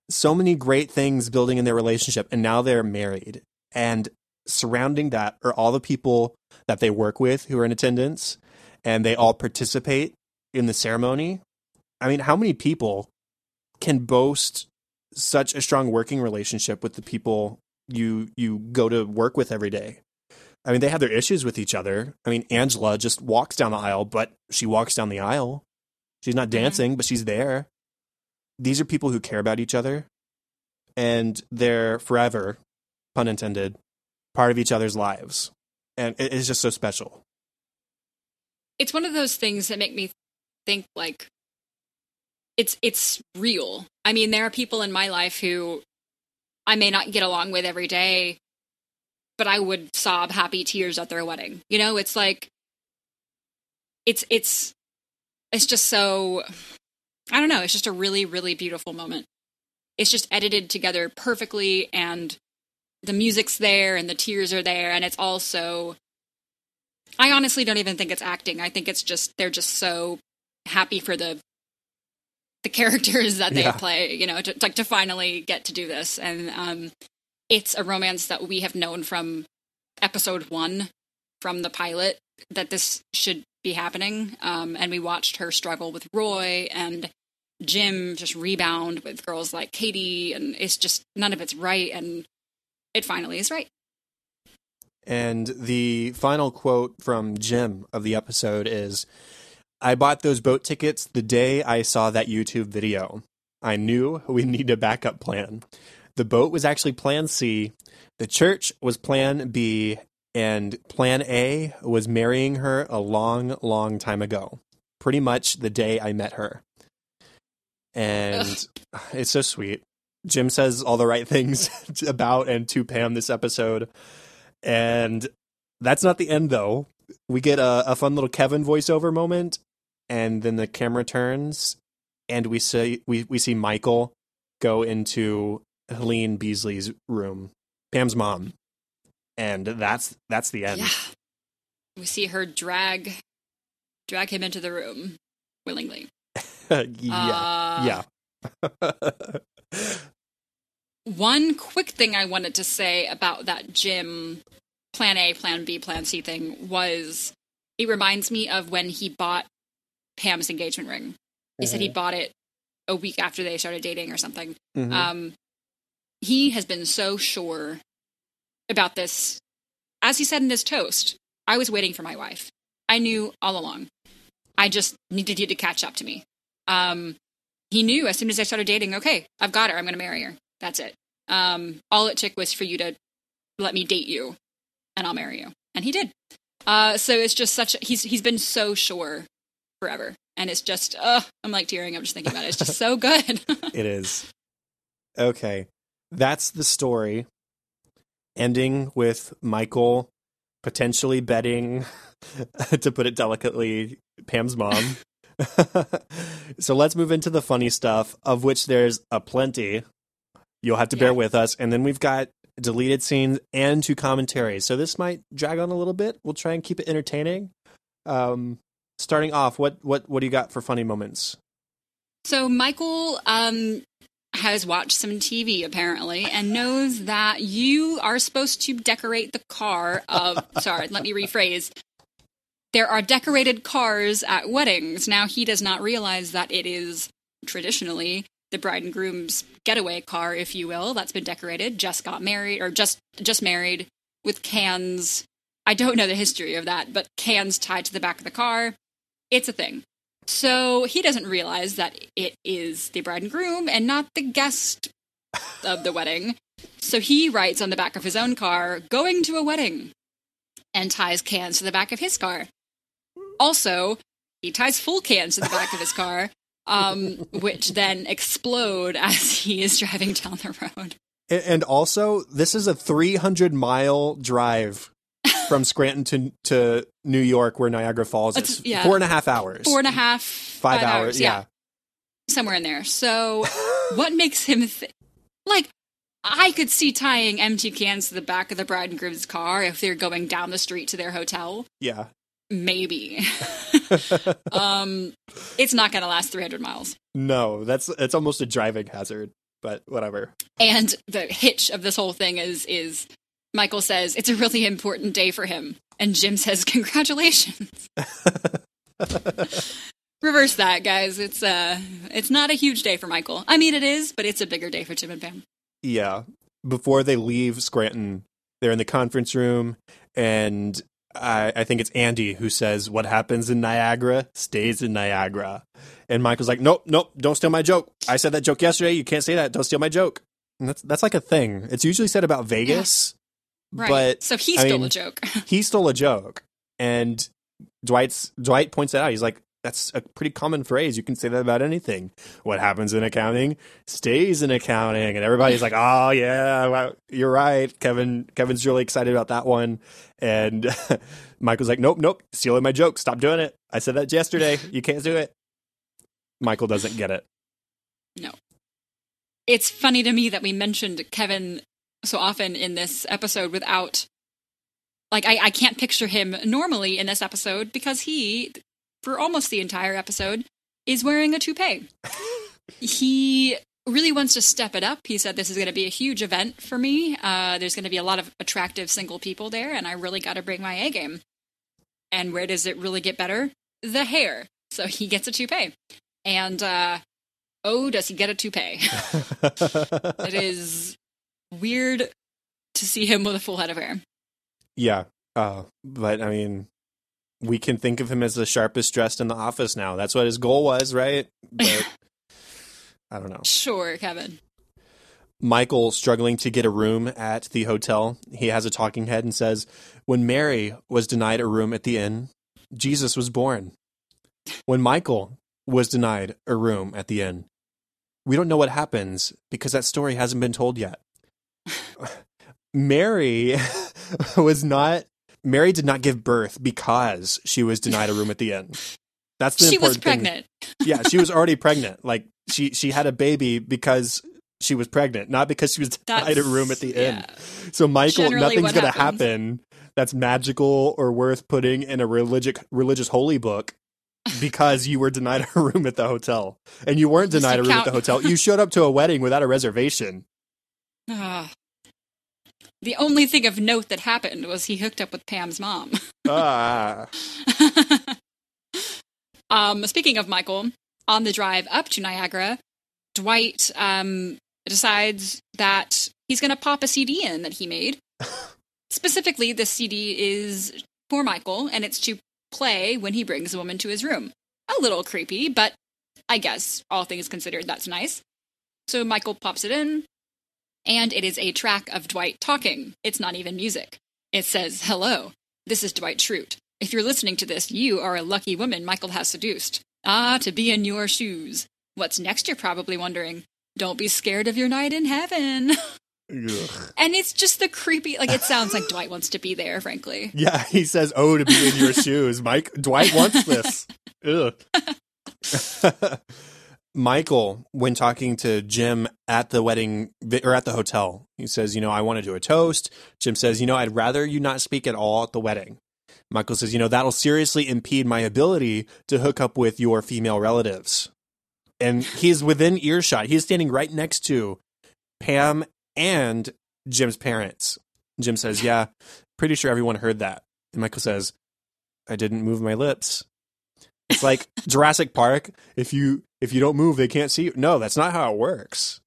so many great things building in their relationship, and now they're married. And surrounding that are all the people that they work with who are in attendance, and they all participate in the ceremony. I mean, how many people can boast such a strong working relationship with the people you you go to work with every day? I mean, they have their issues with each other. I mean, Angela just walks down the aisle, but she walks down the aisle. She's not mm-hmm. dancing, but she's there. These are people who care about each other, and they're forever, pun intended, part of each other's lives, and it is just so special.
It's one of those things that make me think like it's it's real. I mean, there are people in my life who I may not get along with every day, but I would sob happy tears at their wedding. You know, it's like it's it's it's just so I don't know, it's just a really really beautiful moment. It's just edited together perfectly and the music's there and the tears are there and it's also I honestly don't even think it's acting. I think it's just they're just so happy for the the [laughs] characters that they
Yeah.
play, you know, to, like to finally get to do this. And um, it's a romance that we have known from episode one, from the pilot, that this should be happening. Um, and we watched her struggle with Roy and Jim just rebound with girls like Katie, and it's just none of it's right. And it finally is right.
And the final quote from Jim of the episode is I bought those boat tickets the day I saw that YouTube video. I knew we need a backup plan. The boat was actually plan C, the church was plan B, and plan A was marrying her a long, long time ago. Pretty much the day I met her. And it's so sweet. Jim says all the right things [laughs] about and to Pam this episode. And that's not the end, though. We get a, a fun little Kevin voiceover moment, and then the camera turns, and we see we, we see Michael go into Helene Beasley's room, Pam's mom, and that's that's the end.
Yeah. We see her drag drag him into the room willingly. [laughs]
yeah,
Uh,
yeah. [laughs]
One quick thing I wanted to say about that Jim plan A, plan B, plan C thing was it reminds me of when he bought Pam's engagement ring. He said he bought it a week after they started dating or something.
Mhm.
Um, he has been so sure about this. As he said in his toast, I was waiting for my wife. I knew all along. I just needed you to catch up to me. Um, he knew as soon as I started dating, okay, I've got her. I'm going to marry her. That's it. Um, all it took was for you to let me date you, and I'll marry you. And he did. Uh, so it's just such. A, he's he's been so sure forever, and it's just. Uh, I'm like tearing. I'm just thinking about it. It's just so [laughs] good. [laughs]
It is. Okay. That's the story. Ending with Michael potentially betting, [laughs] to put it delicately, Pam's mom. so let's move into the funny stuff, of which there's a plenty. You'll have to bear with us. And then we've got deleted scenes and two commentaries. So this might drag on a little bit. We'll try and keep it entertaining. Um, starting off, what what what do you got for funny moments?
So Michael um, has watched some TV apparently and knows that you are supposed to decorate the car of. [laughs] sorry, let me rephrase. There are decorated cars at weddings. Now he does not realize that it is traditionally the bride and groom's getaway car, if you will, that's been decorated. Just got married or just just married with cans. I don't know the history of that, but cans tied to the back of the car. It's a thing. So he doesn't realize that it is the bride and groom and not the guest of the wedding. So he writes on the back of his own car, going to a wedding, and ties cans to the back of his car. Also, he ties full cans to the back of his car, um, which then explode [laughs] as he is driving down the road.
And also, this is a 300 mile drive from Scranton to, to New York, where Niagara Falls is.
It's- yeah.
Four and a half hours.
Four and a half,
five, hours. Yeah.
somewhere in there. So, [laughs] what makes him th- like? I could see tying empty cans to the back of the bride and groom's car if they're going down the street to their hotel.
Yeah.
Maybe. [laughs] um, it's not going to last 300 miles.
No, that's it's almost a driving hazard, but whatever.
And the hitch of this whole thing is is Michael says it's a really important day for him, and Jim says [laughs] congratulations. [laughs] Reverse that, guys. It's uh, it's not a huge day for Michael. I mean, it is, but it's a bigger day for Jim and Pam.
Yeah. Before they leave Scranton, they're in the conference room, and I, I think it's Andy who says, "What happens in Niagara stays in Niagara." And Michael's like, "Nope, nope, don't steal my joke. I said that joke yesterday. You can't say that. Don't steal my joke." And that's that's like a thing. It's usually said about Vegas,
Right.
but
so he
I
stole
mean-
a joke. [laughs]
he stole a joke, and Dwight's Dwight points that out. He's like, "That's a pretty common phrase. You can say that about anything. What happens in accounting stays in accounting." And everybody's like, "Oh yeah, wow, you're right." Kevin Kevin's really excited about that one, and [laughs] Michael's like, "Nope, nope, stealing my joke. Stop doing it. I said that yesterday. [laughs] You can't do it." Michael doesn't get it.
No, it's funny to me that we mentioned Kevin so often in this episode without like I, I can't picture him normally in this episode because he for almost the entire episode is wearing a toupee. [laughs] he really wants to step it up. He said this is going to be a huge event for me. Uh, there's going to be a lot of attractive single people there, and I really got to bring my A game. And where does it really get better? The hair. So he gets a toupee. And uh, oh, does he get a toupee? [laughs] it is weird to see him with a full head of hair.
yeah, uh, but I mean, we can think of him as the sharpest dressed in the office now. That's what his goal was, right? But [laughs] I don't know.
Sure, Kevin.
Michael struggling to get a room at the hotel. He has a talking head and says, When Mary was denied a room at the inn, Jesus was born. When Michael was denied a room at the inn, we don't know what happens because that story hasn't been told yet. [laughs] Mary [laughs] was not, Mary did not give birth because she was denied a room at the inn. That's the
She was
important thing
pregnant.
yeah, she was already [laughs] pregnant. Like she she had a baby because she was pregnant, not because she was denied a room at the inn.
yeah.
So Michael,
Generally
nothing's going to happen that's magical or worth putting in a religious religious holy book because you were denied a room at the hotel. And you weren't denied a room at the hotel. You showed up to a wedding without a reservation. [laughs]
Ah. The only thing of note that happened was he hooked up with Pam's mom.
ah. [laughs]
um, speaking of Michael, on the drive up to Niagara, Dwight um, decides that he's going to pop a CD in that he made. [laughs] Specifically, the CD is for Michael, and it's to play when he brings a woman to his room. A little creepy, but I guess all things considered, that's nice. So Michael pops it in, and it is a track of Dwight talking. It's not even music. It says, Hello, this is Dwight Schrute. If you're listening to this, you are a lucky woman Michael has seduced. Ah, to be in your shoes. What's next, you're probably wondering. Don't be scared of your night in heaven. [laughs] And it's just the creepy, like, it sounds like Dwight wants to be there, frankly.
Yeah, he says, "Oh, to be in your [laughs] shoes." Mike Dwight wants this. [laughs] Michael, when talking to Jim at the wedding or at the hotel, he says, "You know, I want to do a toast." Jim says, "You know, I'd rather you not speak at all at the wedding." Michael says, "You know, that'll seriously impede my ability to hook up with your female relatives." And he's within earshot. He's standing right next to Pam and Jim's parents. Jim says, "Yeah, pretty sure everyone heard that." And Michael says, "I didn't move my lips." It's like Jurassic Park. If you if you don't move, they can't see you. No, that's not how it works.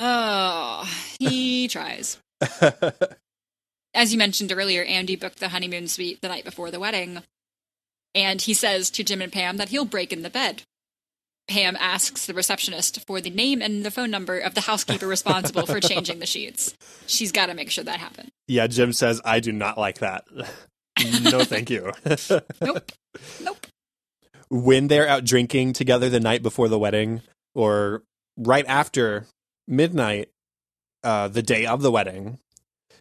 Oh, he [laughs] tries. As you mentioned earlier, Andy booked the honeymoon suite the night before the wedding. And he says to Jim and Pam that he'll break in the bed. Pam asks the receptionist for the name and the phone number of the housekeeper responsible for changing the sheets. She's got to make sure that happens.
yeah, Jim says, "I do not like that." [laughs] no, thank you.
Nope. Nope.
When they're out drinking together the night before the wedding or right after midnight, uh, the day of the wedding,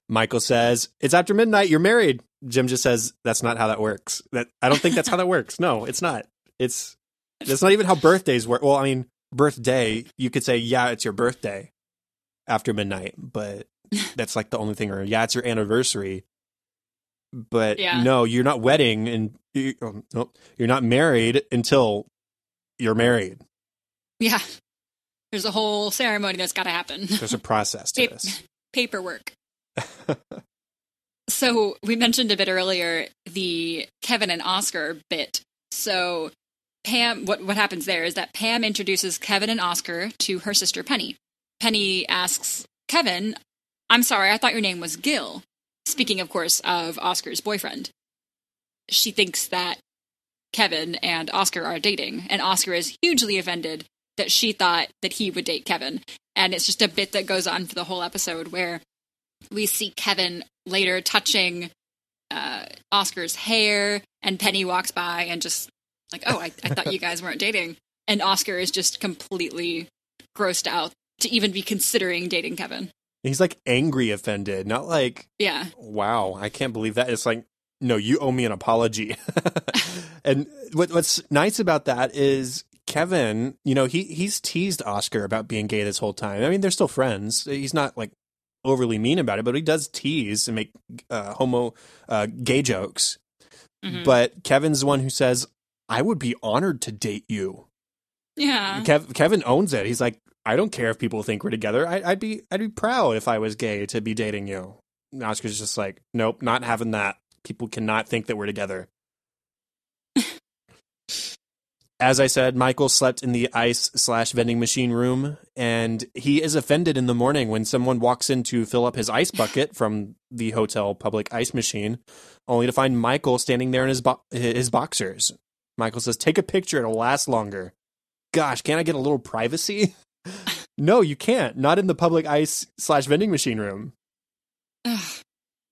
Michael says, It's after midnight, you're married. Jim just says, That's not how that works. That I don't think that's how that works. No, it's not. It's that's not even how birthdays work. Well, I mean, birthday, you could say, Yeah, it's your birthday. after midnight, but [laughs] that's like the only thing. Or yeah, it's your anniversary, but
Yeah.
no, you're not wedding, and you, oh, no, you're not married until you're married.
Yeah. There's a whole ceremony that's got to happen.
There's a process to
Pap-
this.
Paperwork. [laughs] So we mentioned a bit earlier the Kevin and Oscar bit. So Pam, what what happens there is that Pam introduces Kevin and Oscar to her sister Penny. Penny asks Kevin, "I'm sorry, I thought your name was Gil." Speaking, of course, of Oscar's boyfriend. She thinks that Kevin and Oscar are dating, and Oscar is hugely offended that she thought that he would date Kevin. And it's just a bit that goes on for the whole episode where we see Kevin later touching uh, Oscar's hair, and Penny walks by and just like, "Oh, I, I thought you guys weren't dating," and Oscar is just completely grossed out to even be considering dating Kevin.
He's like angry, offended, not like
Yeah,
wow, I can't believe that. It's like, no, you owe me an apology. [laughs] and what, what's nice about that is Kevin, you know, he he's teased Oscar about being gay this whole time. I mean, they're still friends. He's not like overly mean about it, but he does tease and make uh, homo uh, gay jokes.
Mhm.
But Kevin's the one who says, "I would be honored to date you."
yeah,
Kev- Kevin owns it. He's like, I don't care if people think we're together. I- I'd be, I'd be proud if I was gay to be dating you. And Oscar's just like, nope, not having that. People cannot think that we're together. [laughs] As I said, Michael slept in the ice slash vending machine room, and he is offended in the morning when someone walks in to fill up his ice bucket [laughs] from the hotel public ice machine, only to find Michael standing there in his bo- his boxers. Michael says, "Take a picture; it'll last longer." Gosh, can't I get a little privacy? [laughs] no, you can't. Not in the public ice slash vending machine room.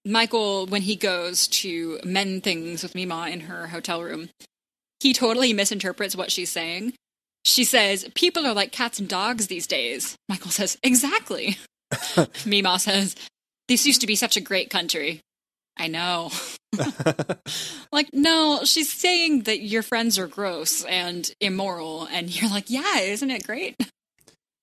Michael, when he goes to mend things with Meemaw in her hotel room, he totally misinterprets what she's saying. She says, People are like cats and dogs these days. Michael says, Exactly. [laughs] Meemaw says, This used to be such a great country. I know. [laughs] Like, no, she's saying that your friends are gross and immoral. And you're like, Yeah, isn't it great?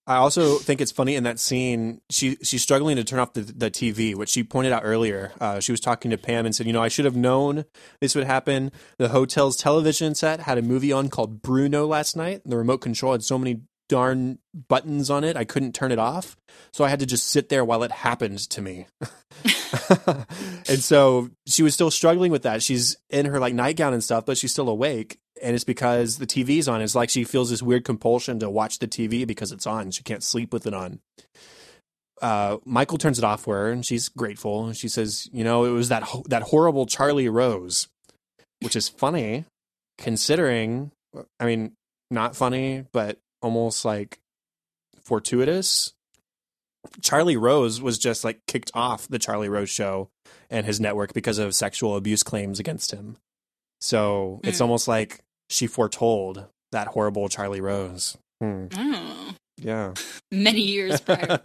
I also think it's funny in that scene. She she's struggling to turn off the, the TV, which she pointed out earlier. Uh, she was talking to Pam and said, "You know, I should have known this would happen. The hotel's television set had a movie on called Bruno last night. The remote control had so many darn buttons on it, I couldn't turn it off. So I had to just sit there while it happened to me." [laughs] [laughs] and so she was still struggling with that. She's in her like nightgown and stuff, but she's still awake. And it's because the TV's on. It's like she feels this weird compulsion to watch the TV because it's on. She can't sleep with it on. Uh, Michael turns it off for her, and she's grateful. And she says, "You know, it was that ho- that horrible Charlie Rose," which is funny, considering. I mean, not funny, but almost like fortuitous. Charlie Rose was just like kicked off the Charlie Rose show and his network because of sexual abuse claims against him. So it's
Mm.
almost like she foretold that horrible Charlie Rose. Hmm.
Oh,
Yeah.
many years [laughs] prior.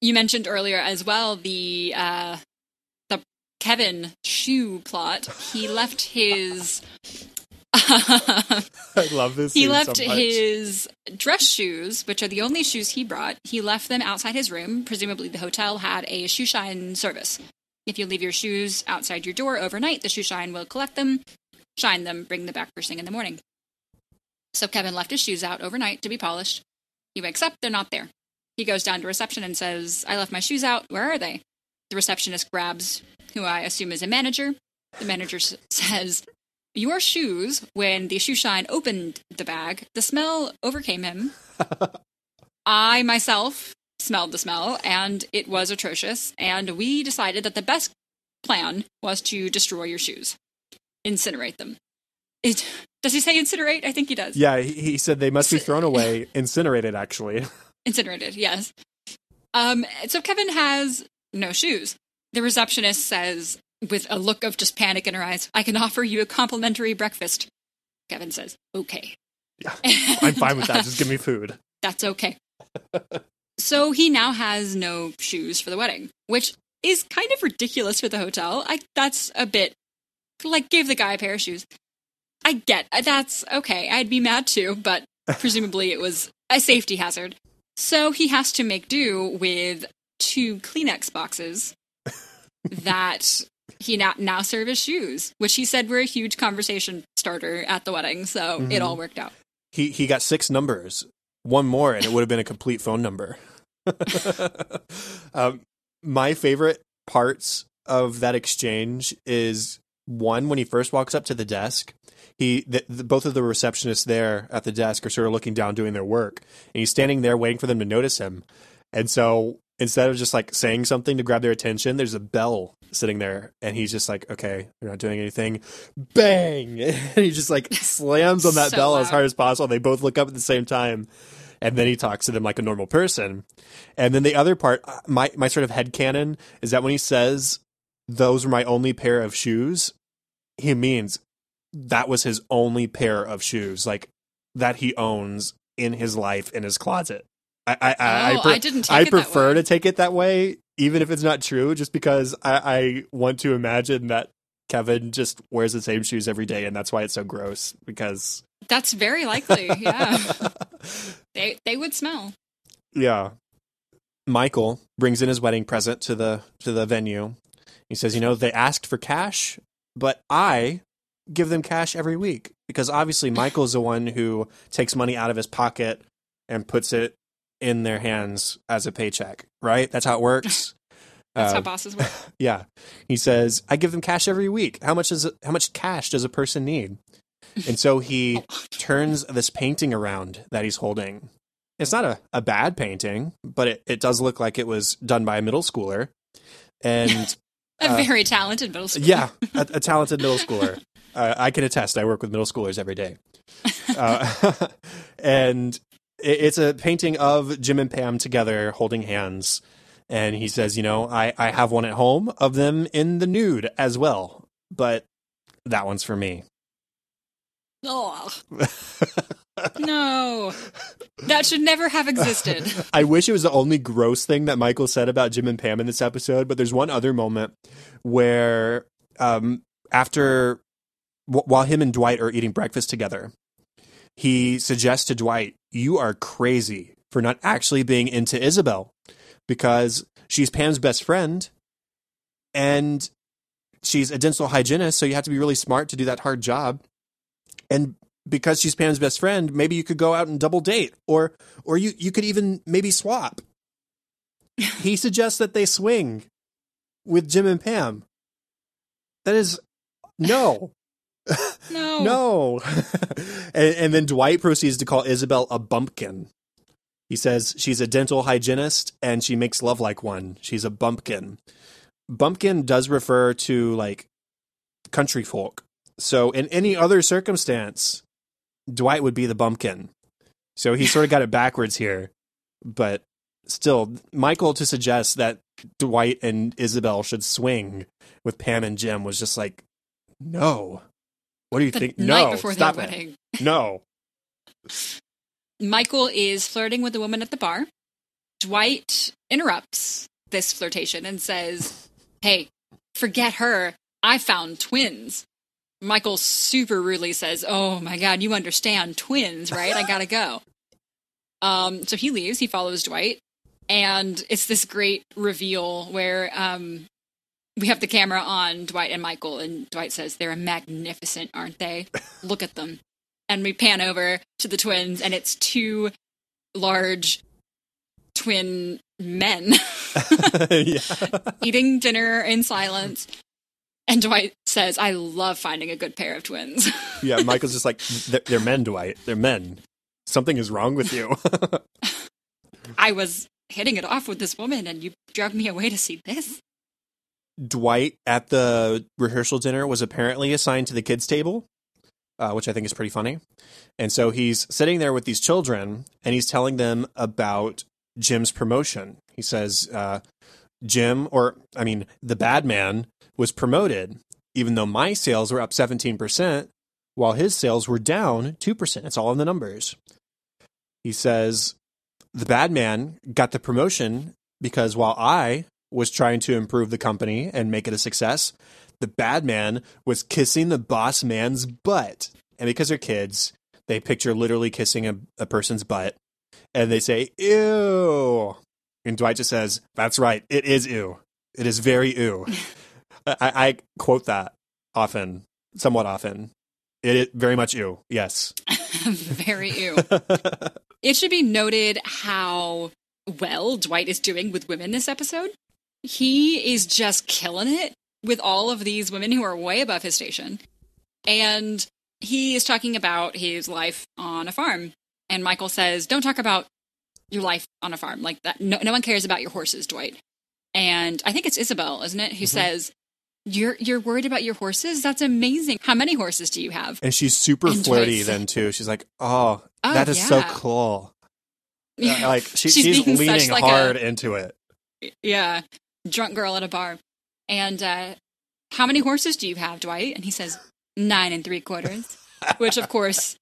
you mentioned earlier as well the uh, the Kevin shoe plot. He left his. [laughs]
I love this.
he left
so much.
his dress shoes, which are the only shoes he brought. He left them outside his room. Presumably, the hotel had a shoe shine service. If you leave your shoes outside your door overnight, the shoe shine will collect them, shine them, bring them back first thing in the morning. So Kevin left his shoes out overnight to be polished. He wakes up, they're not there. He goes down to reception and says, I left my shoes out. Where are they? The receptionist grabs who I assume is a manager. The manager s- says, Your shoes, when the shoe shine opened the bag, the smell overcame him. [laughs] I myself smelled the smell, and it was atrocious. And we decided that the best plan was to destroy your shoes, incinerate them. It, does he say incinerate? I think he does.
Yeah, he, he said they must be thrown away, [laughs] incinerated. Actually, [laughs]
Incinerated, yes. Um, so Kevin has no shoes. The receptionist says, with a look of just panic in her eyes, I can offer you a complimentary breakfast. Kevin says, okay.
Yeah, I'm fine with that. Just give me food. [laughs]
That's okay. so he now has no shoes for the wedding, which is kind of ridiculous for the hotel. I that's a bit like give the guy a pair of shoes. I get that's okay. I'd be mad too, but [laughs] presumably it was a safety hazard. So he has to make do with two Kleenex boxes [laughs] that he now, now serve as shoes, which he said were a huge conversation starter at the wedding. So
Mhm.
it all worked out.
He he got six numbers, one more, and it would have been a complete phone number. [laughs] um, my favorite parts of that exchange is one when he first walks up to the desk. He the, the, both of the receptionists there at the desk are sort of looking down, doing their work, and he's standing there waiting for them to notice him. And so instead of just like saying something to grab their attention, there's a bell sitting there, and he's just like, "Okay, they're not doing anything." Bang! [laughs] And he just like [laughs] slams on that
So
bell as hard as possible. They both look up at the same time, and then he talks to them like a normal person. And then the other part, uh, my my sort of head canon is that when he says those were my only pair of shoes, he means that was his only pair of shoes, like that he owns in his life in his closet. I I, I,
oh,
pre-
I didn't take
I prefer to take it that way, even if it's not true, just because I, I want to imagine that Kevin just wears the same shoes every day, and that's why it's so gross. Because
That's very likely. Yeah. [laughs] they they would smell.
yeah, Michael brings in his wedding present to the to the venue. He says, "You know, they asked for cash, but I give them cash every week because obviously Michael's the one who takes money out of his pocket and puts it in their hands as a paycheck, right? That's how it works." [laughs]
That's
Uh,
how bosses work. [laughs]
Yeah. He says, I give them cash every week. How much does how much cash does a person need? And so he [laughs] turns this painting around that he's holding. It's not a, a bad painting, but it, it does look like it was done by a middle schooler. And
A
uh,
very talented middle schooler.
yeah, [laughs] a, a talented middle schooler. Uh, I can attest. I work with middle schoolers every day. Uh, [laughs] and it, it's a painting of Jim and Pam together holding hands. And he says, you know, I, I have one at home of them in the nude as well, but that one's for me.
Oh, [laughs] no. That should never have existed. [laughs]
I wish it was the only gross thing that Michael said about Jim and Pam in this episode, but there's one other moment where um, after wh- while him and Dwight are eating breakfast together, he suggests to Dwight, "You are crazy for not actually being into Isabel because she's Pam's best friend and she's a dental hygienist, so you have to be really smart to do that hard job." And because she's Pam's best friend, maybe you could go out and double date, or or you you could even maybe swap. he [laughs] suggests that they swing with Jim and Pam. That is no, [laughs]
No.
no. [laughs] and, and then Dwight proceeds to call Isabel a bumpkin. He says she's a dental hygienist and she makes love like one. She's a bumpkin. Bumpkin does refer to like country folk. So in any other circumstance, Dwight would be the bumpkin. So he sort of got it backwards here. But still, Michael to suggest that Dwight and Isabel should swing with Pam and Jim was just like, no. What do you
The
think? no, stop it. [laughs] No.
Michael is flirting with a woman at the bar. Dwight interrupts this flirtation and says, Hey, forget her. I found twins. Michael super rudely says, Oh my God, you understand twins, right? I gotta go. [laughs] Um, so he leaves, he follows Dwight, and it's this great reveal where um, we have the camera on Dwight and Michael, and Dwight says, They're magnificent, aren't they? [laughs] Look at them. And we pan over to the twins, and it's two large twin men [laughs]
yeah.
eating dinner in silence. And Dwight says, I love finding a good pair of twins. [laughs]
Yeah, Michael's just like, they're, men, Dwight. They're men. Something is wrong with you. [laughs]
I was hitting it off with this woman, and you drug me away to see this.
Dwight at the rehearsal dinner was apparently assigned to the kids' table, uh, which I think is pretty funny. And so he's sitting there with these children and he's telling them about Jim's promotion. He says, uh, Jim, or I mean, the bad man was promoted, even though my sales were up 17%, while his sales were down 2%. It's all in the numbers. He says, the bad man got the promotion because while I was trying to improve the company and make it a success, the bad man was kissing the boss man's butt. And because they're kids, they picture literally kissing a, a person's butt. and they say ew, and Dwight just says, "That's right, it is ew. It is very ew." [laughs] I, I quote that often, somewhat often. It is very much ew. Yes. [laughs]
very ew. [laughs] it should be noted how well Dwight is doing with women this episode. He is just killing it with all of these women who are way above his station. And he is talking about his life on a farm. And Michael says, Don't talk about your life on a farm like that. No, no one cares about your horses, Dwight. And I think it's Isabel, isn't it, who mm-hmm. says, you're you're worried about your horses? That's amazing. How many horses do you have?
And she's super and flirty then too. She's like, "Oh, oh that is yeah. so cool." Yeah. [laughs] Uh, like she, she's, she's leaning like hard a, into it.
Yeah, drunk girl at a bar. And uh, how many horses do you have, Dwight? And he says nine and three quarters, which of course,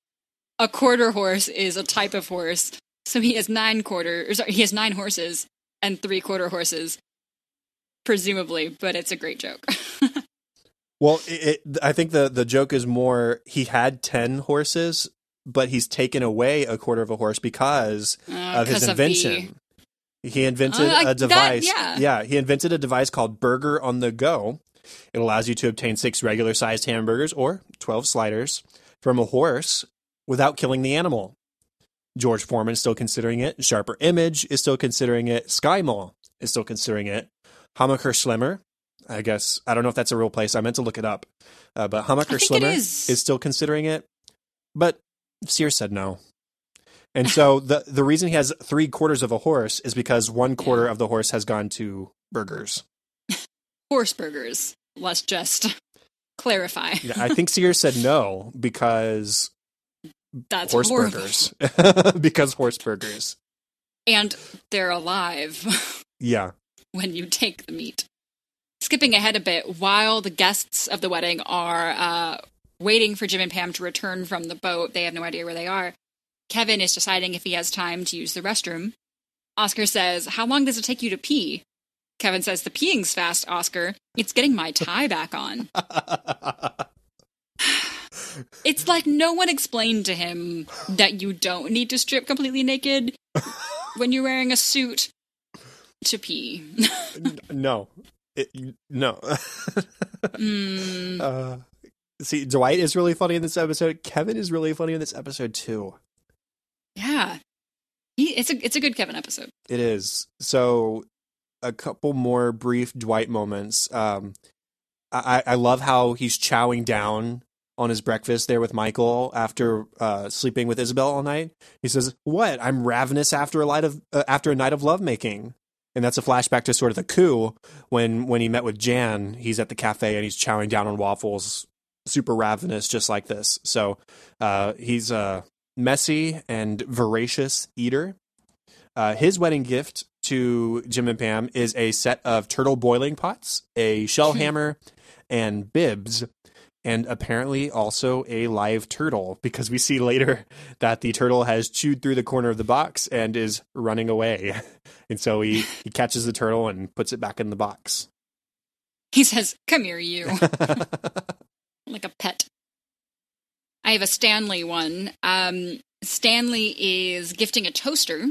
a quarter horse is a type of horse. So he has nine quarter, sorry, he has nine horses and three quarter horses, presumably. But it's a great joke. [laughs]
well, it, it, I think the the joke is more he had ten horses, but he's taken away a quarter of a horse because uh, of his invention. Of he invented uh, a device. That, yeah. yeah, he invented a device called Burger on the Go. It allows you to obtain six regular sized hamburgers or 12 sliders from a horse without killing the animal. George Foreman is still considering it. Sharper Image is still considering it. SkyMall is still considering it. Hammacher Schlemmer, I guess, I don't know if that's a real place. I meant to look it up. Uh, but Hammacher Schlemmer is. is still considering it. But Sears said no. And so [laughs] the the reason he has three quarters of a horse is because one quarter yeah. of the horse has gone to burgers. [laughs]
horse burgers. Let's just clarify.
yeah, I think Sears said no because
that's
horse
horrible.
burgers. [laughs] because horse burgers.
And they're alive.
yeah.
When you take the meat. Skipping ahead a bit, while the guests of the wedding are uh, waiting for Jim and Pam to return from the boat, they have no idea where they are. Kevin is deciding if he has time to use the restroom. Oscar says, How long does it take you to pee? Kevin says, The peeing's fast, Oscar. It's getting my tie back on. [laughs] it's like no one explained to him that you don't need to strip completely naked when you're wearing a suit to pee.
no. It, no. [laughs] mm. uh, see, Dwight is really funny in this episode. Kevin is really funny in this episode, too.
Yeah. He, it's a it's a good Kevin episode.
It is. So a couple more brief Dwight moments. Um, I, I love how he's chowing down on his breakfast there with Michael after uh, sleeping with Isabel all night. He says, "What? I'm ravenous after a night of uh, after a night of lovemaking." And that's a flashback to sort of the coup when when he met with Jan. He's at the cafe and he's chowing down on waffles, super ravenous, just like this. So uh, he's a messy and voracious eater. Uh, his wedding gift to Jim and Pam is a set of turtle boiling pots, a shell hammer, and bibs, and apparently also a live turtle because we see later [laughs] that the turtle has chewed through the corner of the box and is running away. [laughs] And so he, he catches the turtle and puts it back in the box.
He says, Come here, you. [laughs] like a pet. I have a Stanley one. Um, Stanley is gifting a toaster.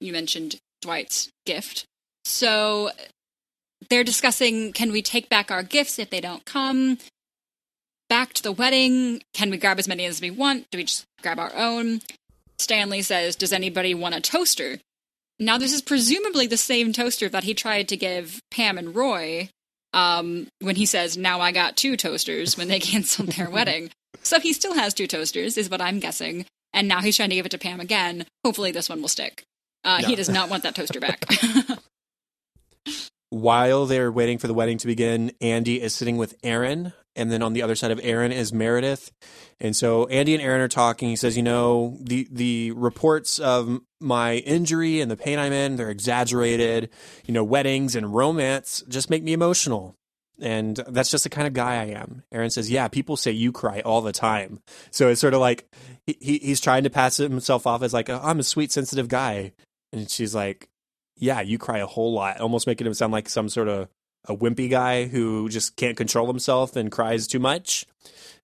You mentioned Dwight's gift. So they're discussing can we take back our gifts if they don't come? Back to the wedding. Can we grab as many as we want? Do we just grab our own? Stanley says, Does anybody want a toaster? Now, this is presumably the same toaster that he tried to give Pam and Roy um, when he says, Now I got two toasters when they [laughs] canceled their [laughs] wedding. So he still has two toasters, is what I'm guessing. And now he's trying to give it to Pam again. Hopefully, this one will stick. Uh, no. He does not want that toaster back. [laughs]
While they're waiting for the wedding to begin, Andy is sitting with Erin. And then on the other side of Erin is Meredith. And so Andy and Erin are talking. He says, You know, the, the reports of my injury and the pain I'm in, they're exaggerated. You know, weddings and romance just make me emotional. And that's just the kind of guy I am. Erin says, Yeah, people say you cry all the time. So it's sort of like he, he's trying to pass himself off as like, oh, I'm a sweet, sensitive guy. And she's like, Yeah, you cry a whole lot, almost making him sound like some sort of a wimpy guy who just can't control himself and cries too much.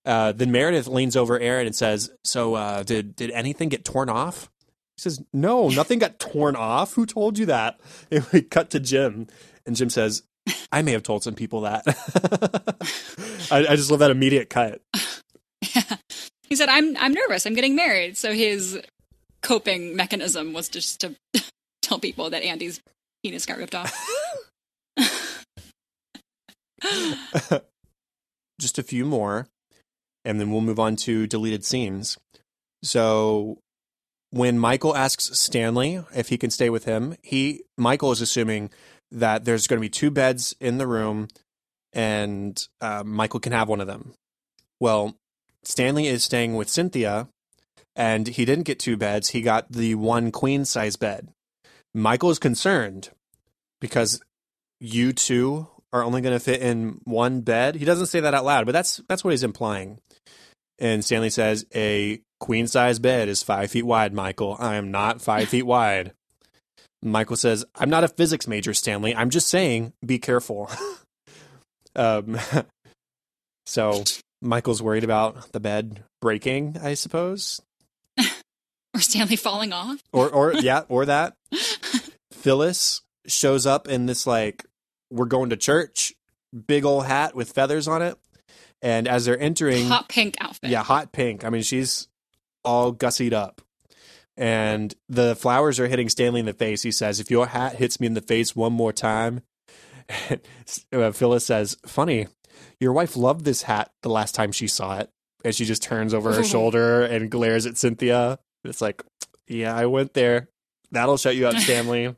Uh, then Meredith leans over Erin and says, "So, uh, did did anything get torn off?" He says, No, nothing got torn off. Who told you that? [laughs] And we cut to Jim, and Jim says, I may have told some people that. [laughs] I, I just love that immediate cut. [laughs]
He said, "I'm I'm nervous. I'm getting married." So his coping mechanism was just to tell people that Andy's penis got ripped off. [laughs]
just a few more, and then we'll move on to deleted scenes. So when Michael asks Stanley if he can stay with him, he Michael is assuming that there's going to be two beds in the room, and uh, Michael can have one of them. Well, Stanley is staying with Cynthia, and he didn't get two beds. He got the one queen size bed. Michael is concerned because you two are only going to fit in one bed. He doesn't say that out loud, but that's that's what he's implying. And Stanley says, "A queen size bed is five feet wide, Michael. I am not five feet [laughs] wide." Michael says, "I'm not a physics major, Stanley. I'm just saying, be careful." [laughs] um, [laughs] so Michael's worried about the bed breaking, I suppose,
or Stanley falling off.
or or yeah, or that. Phyllis shows up in this like we're going to church, big old hat with feathers on it, and as they're entering,
Hot pink outfit.
yeah, hot pink. I mean, she's all gussied up. And the flowers are hitting Stanley in the face. He says, If your hat hits me in the face one more time, [laughs] uh, Phyllis says, Funny, your wife loved this hat the last time she saw it. And she just turns over her [laughs] shoulder and glares at Cynthia. It's like, Yeah, I went there. That'll shut you up, [laughs] Stanley.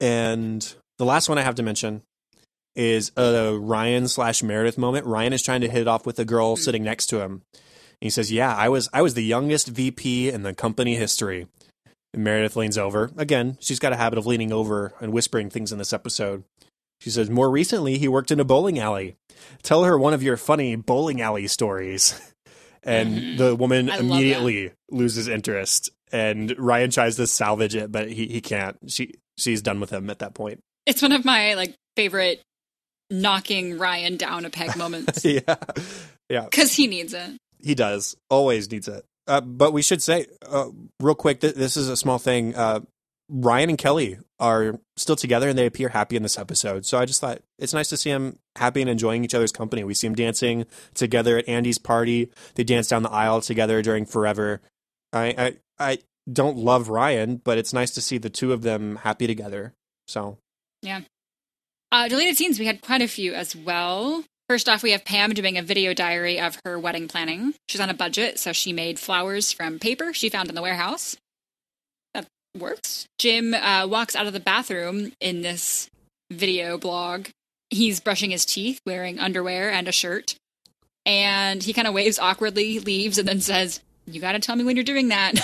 And the last one I have to mention is a Ryan slash Meredith moment. Ryan is trying to hit it off with a girl hmm. sitting next to him. And he says, "Yeah, I was I was the youngest VP in the company history." And Meredith leans over again. She's got a habit of leaning over and whispering things in this episode. She says, "More recently, he worked in a bowling alley. Tell her one of your funny bowling alley stories." [laughs] And mm-hmm. the woman
I
immediately loses interest. And Ryan tries to salvage it, but he, he can't. She she's done with him at that point.
It's one of my like favorite knocking Ryan down a peg moments [laughs]
yeah, yeah.
because he needs it.
He does. Always needs it. Uh, but we should say, uh, real quick, th- this is a small thing. Uh, Ryan and Kelly are still together and they appear happy in this episode. So I just thought it's nice to see them happy and enjoying each other's company. We see them dancing together at Andy's party. They dance down the aisle together during Forever. I, I, I don't love Ryan, but it's nice to see the two of them happy together. So yeah.
Uh, deleted scenes, we had quite a few as well. First off, we have Pam doing a video diary of her wedding planning. She's on a budget, so she made flowers from paper she found in the warehouse. That works. Jim uh, walks out of the bathroom in this video blog. He's brushing his teeth, wearing underwear and a shirt. And he kind of waves awkwardly, leaves, and then says, You gotta tell me when you're doing that.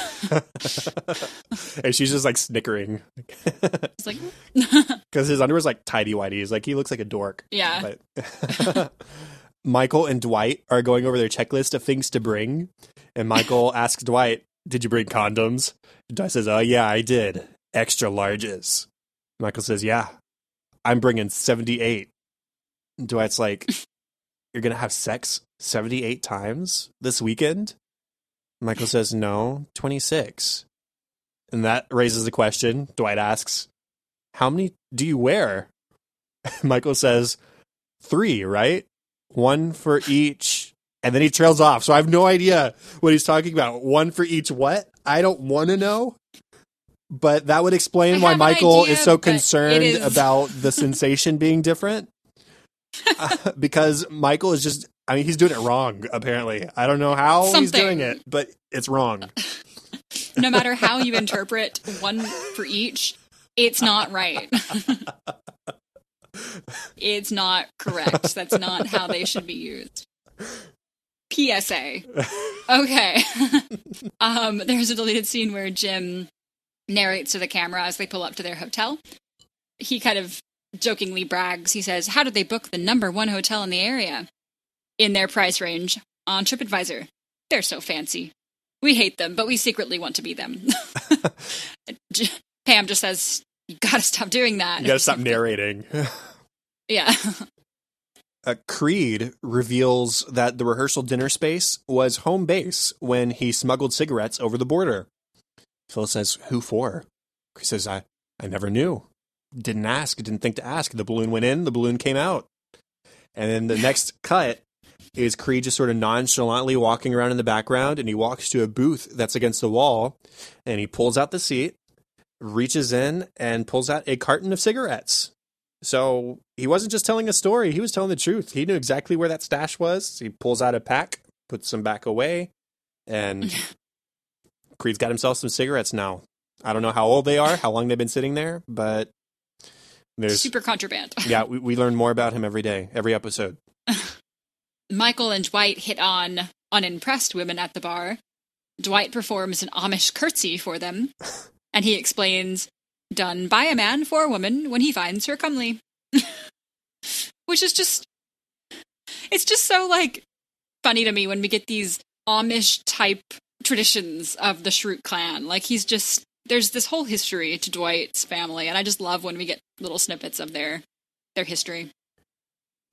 [laughs]
and she's just like snickering
It's like, [laughs]
because his underwear's like tidy whities. Like he looks like a dork.
Yeah.
But [laughs] Michael and Dwight are going over their checklist of things to bring, and Michael asks Dwight, "Did you bring condoms?" Dwight says, "Oh yeah, I did. Extra larges." Michael says, "Yeah, I'm bringing 78." Dwight's like, "You're gonna have sex 78 times this weekend?" Michael says, "No, 26." And that raises the question. Dwight asks, "How many do you wear?" [laughs] Michael says, three, right? One for each. And then he trails off. So I have no idea what he's talking about. One for each what? I don't want to know. But that would explain
I
why Michael
idea,
is so concerned
is-
about the sensation being different. Uh, [laughs] [laughs] because Michael is just, I mean, he's doing it wrong, apparently. I don't know how he's doing it, but it's wrong. [laughs]
no matter how you interpret one for each, it's not right. [laughs] it's not correct. That's not how they should be used. PSA. Okay. [laughs] um, there's a deleted scene where Jim narrates to the camera as they pull up to their hotel. He kind of jokingly brags. He says, How did they book the number one hotel in the area? In their price range on TripAdvisor. They're so fancy. We hate them, but we secretly want to be them. [laughs] Pam just says, You gotta stop doing that.
You gotta stop [laughs] narrating.
Yeah.
uh, Creed reveals that the rehearsal dinner space was home base when he smuggled cigarettes over the border. Phil says, Who for? He says, I, I never knew. Didn't ask, didn't think to ask. The balloon went in, the balloon came out. And then the next cut is Creed just sort of nonchalantly walking around in the background and he walks to a booth that's against the wall and he pulls out the seat, reaches in, and pulls out a carton of cigarettes. So he wasn't just telling a story, he was telling the truth. He knew exactly where that stash was. He pulls out a pack, puts them back away, and [laughs] Creed's got himself some cigarettes now. I don't know how old they are, how long they've been sitting there, but there's
Super contraband.
yeah, we, we learn more about him every day, every episode. [laughs]
Michael and Dwight hit on unimpressed women at the bar. Dwight performs an Amish curtsy for them, [laughs] and he explains, done by a man for a woman when he finds her comely. [laughs] Which is just, it's just so like funny to me when we get these Amish type traditions of the Schrute clan. Like he's just, there's this whole history to Dwight's family, and I just love when we get little snippets of their their history.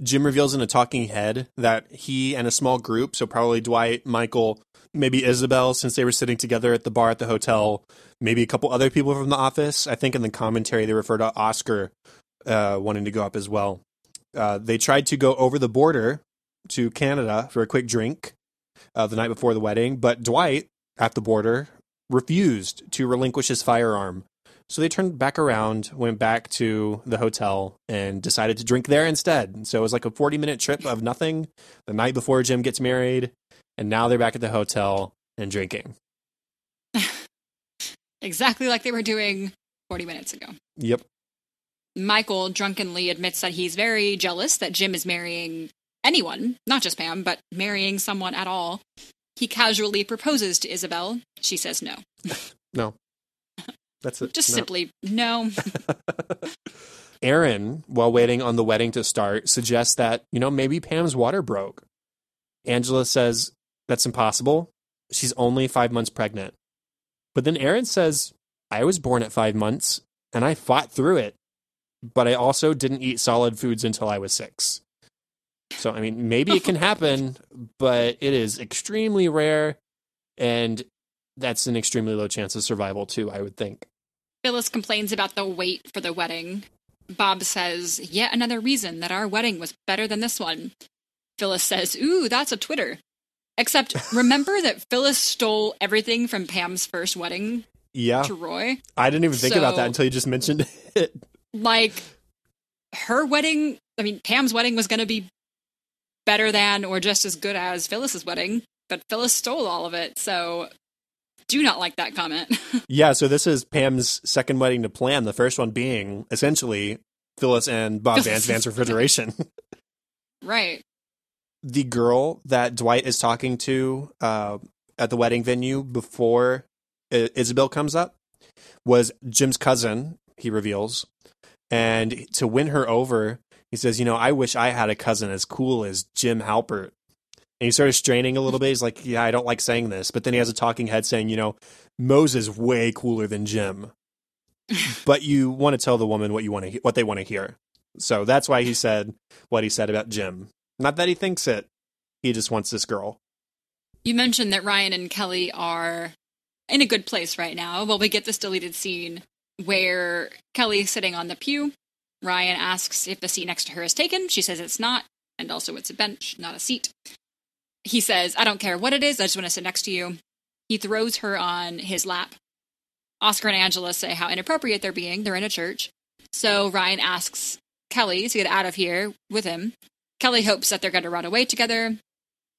Jim reveals in a talking head that he and a small group, so probably Dwight, Michael, maybe Isabel, since they were sitting together at the bar at the hotel, maybe a couple other people from the office. I think in the commentary they refer to Oscar uh, wanting to go up as well. Uh, they tried to go over the border to Canada for a quick drink uh, the night before the wedding, but Dwight at the border refused to relinquish his firearm. So they turned back around, went back to the hotel, and decided to drink there instead. So it was like a 40 minute trip of nothing the night before Jim gets married. And now they're back at the hotel and drinking. [sighs]
Exactly like they were doing 40 minutes ago.
Yep.
Michael drunkenly admits that he's very jealous that Jim is marrying anyone, not just Pam, but marrying someone at all. He casually proposes to Isabel. She says no. [laughs]
No. That's it.
Just
No.
simply no. [laughs]
Erin, while waiting on the wedding to start, suggests that, you know, maybe Pam's water broke. Angela says that's impossible. She's only five months pregnant. But then Erin says, I was born at five months and I fought through it, but I also didn't eat solid foods until I was six. So, I mean, maybe it can [laughs] happen, but it is extremely rare and that's an extremely low chance of survival, too, I would think.
Phyllis complains about the wait for the wedding. Bob says, yet another reason that our wedding was better than this one. Phyllis says, ooh, that's a Twitter. Except [laughs] remember that Phyllis stole everything from Pam's first wedding
Yeah.
to Roy?
I didn't even think about that until you just mentioned it.
like her wedding i mean pam's wedding was going to be better than or just as good as phyllis's wedding but phyllis stole all of it so do not like that comment [laughs]
Yeah, so this is Pam's second wedding to plan, the first one being essentially Phyllis and Bob [laughs] Vance Vance Refrigeration. [laughs]
right
the girl that Dwight is talking to uh, at the wedding venue before I- Isabel comes up was Jim's cousin, he reveals. And to win her over, he says, You know, I wish I had a cousin as cool as Jim Halpert. And he's sort of straining a little bit. He's like, Yeah, I don't like saying this. But then he has a talking head saying, You know, Mose is way cooler than Jim. [laughs] but you want to tell the woman what you want to, he- what they want to hear. So that's why he said what he said about Jim. Not that he thinks it. He just wants this girl.
you mentioned that ryan and kelly are in a good place right now well we get this deleted scene where Kelly is sitting on the pew ryan asks if the seat next to her is taken she says it's not and also it's a bench not a seat he says i don't care what it is i just want to sit next to you he throws her on his lap oscar and angela say how inappropriate they're being they're in a church so ryan asks kelly to get out of here with him kelly hopes that they're going to run away together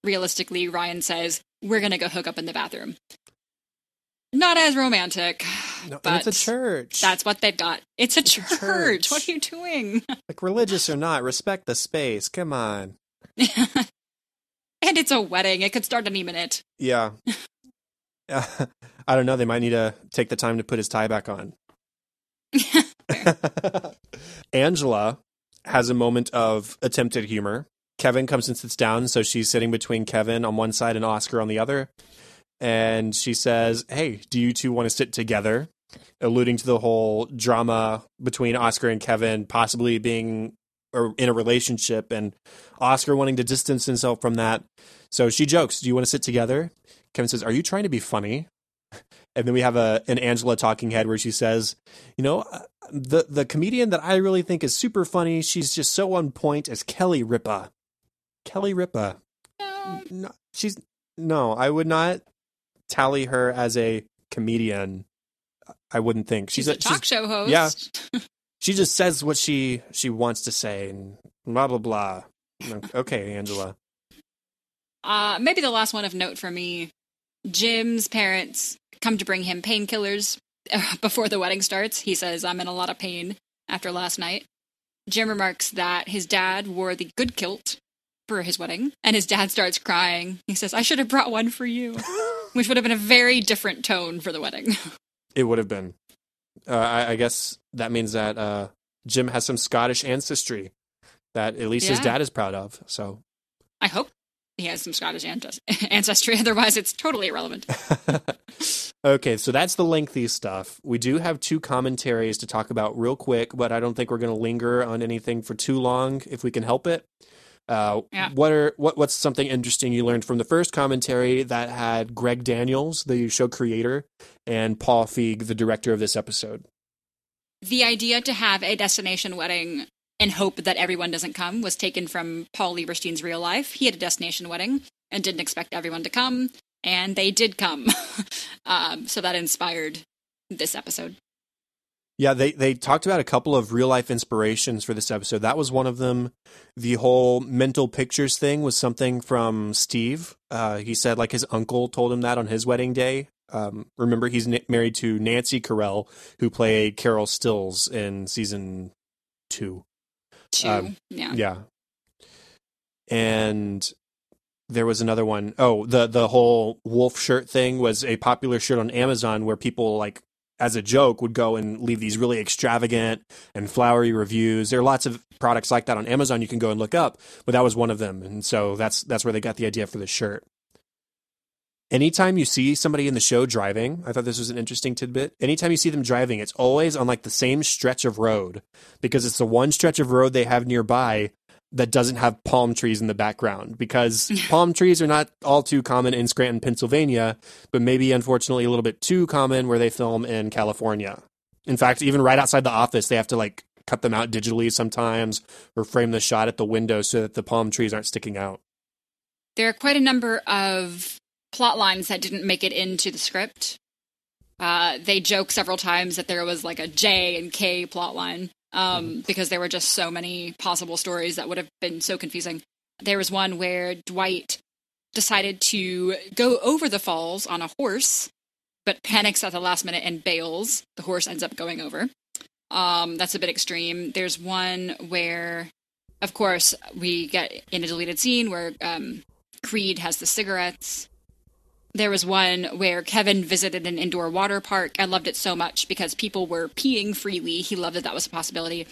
realistically ryan says we're going to go hook up in the bathroom not as romantic
No,
but
it's a church.
that's what they've got it's a
It's a
church.
church.
what are you doing
like religious or not, respect the space. Come on. [laughs]
and it's a wedding it could start any minute
Yeah. Uh, [laughs] [laughs] I don't know. They might need to take the time to put his tie back on. [laughs] Angela has a moment of attempted humor. Kevin comes and sits down, so she's sitting between Kevin on one side and Oscar on the other. And she says, Hey, do you two want to sit together? Alluding to the whole drama between Oscar and Kevin possibly being are in a relationship and Oscar wanting to distance himself from that. So she jokes, "Do you want to sit together?" Kevin says, "Are you trying to be funny?" [laughs] And then we have a an Angela talking head where she says, "You know, uh, the the comedian that I really think is super funny, she's just so on point as Kelly Ripa." Kelly Ripa. No, she's no, I would not tally her as a comedian. I wouldn't think
she's, she's a talk show host.
Yeah, [laughs] she just says what she she wants to say and blah blah blah. Okay, Angela.
Uh, maybe the last one of note for me. Jim's parents come to bring him painkillers [laughs] before the wedding starts. He says, I'm in a lot of pain after last night. Jim remarks that his dad wore the good kilt for his wedding, and his dad starts crying. He says, I should have brought one for you, [laughs] which would have been a very different tone for the wedding.
It would have been. Uh, I, I, guess that means that uh, Jim has some Scottish ancestry that at least yeah. his dad is proud of. So
I hope he has some Scottish [laughs] ancestry. Otherwise, it's totally irrelevant. [laughs]
okay, so that's the lengthy stuff. We do have two commentaries to talk about real quick, but I don't think we're going to linger on anything for too long if we can help it. Uh, yeah. What are what what's something interesting you learned from the first commentary that had Greg Daniels, the show creator, and Paul Feig, the director of this episode?
The idea to have a destination wedding and hope that everyone doesn't come was taken from Paul Lieberstein's real life. He had a destination wedding and didn't expect everyone to come, and they did come. [laughs] um, so that inspired this episode.
Yeah, they they talked about a couple of real life inspirations for this episode. That was one of them. The whole mental pictures thing was something from Steve. Uh, he said like his uncle told him that on his wedding day. Um, remember, he's n- married to Nancy Carell, who played Carol Stills in season two.
Two. Um, yeah.
Yeah. And there was another one. Oh, the the whole wolf shirt thing was a popular shirt on Amazon where people like as a joke would go and leave these really extravagant and flowery reviews. There are lots of products like that on Amazon you can go and look up, but that was one of them. And so that's that's where they got the idea for the shirt. Anytime you see somebody in the show driving, I thought this was an interesting tidbit. Anytime you see them driving, it's always on like the same stretch of road because it's the one stretch of road they have nearby that doesn't have palm trees in the background because [laughs] palm trees are not all too common in Scranton, Pennsylvania, but maybe unfortunately a little bit too common where they film in California. In fact, even right outside the office, they have to like cut them out digitally sometimes or frame the shot at the window so that the palm trees aren't sticking out.
There are quite a number of plot lines that didn't make it into the script. Uh, they joke several times that there was like a J and K plot line um, mm-hmm. because there were just so many possible stories that would have been so confusing. There was one where Dwight decided to go over the falls on a horse, but panics at the last minute and bails. The horse ends up going over. Um, that's a bit extreme. There's one where, of course, we get in a deleted scene where um, Creed has the cigarettes there was one where Kevin visited an indoor water park I loved it so much because people were peeing freely. He loved that that was a possibility.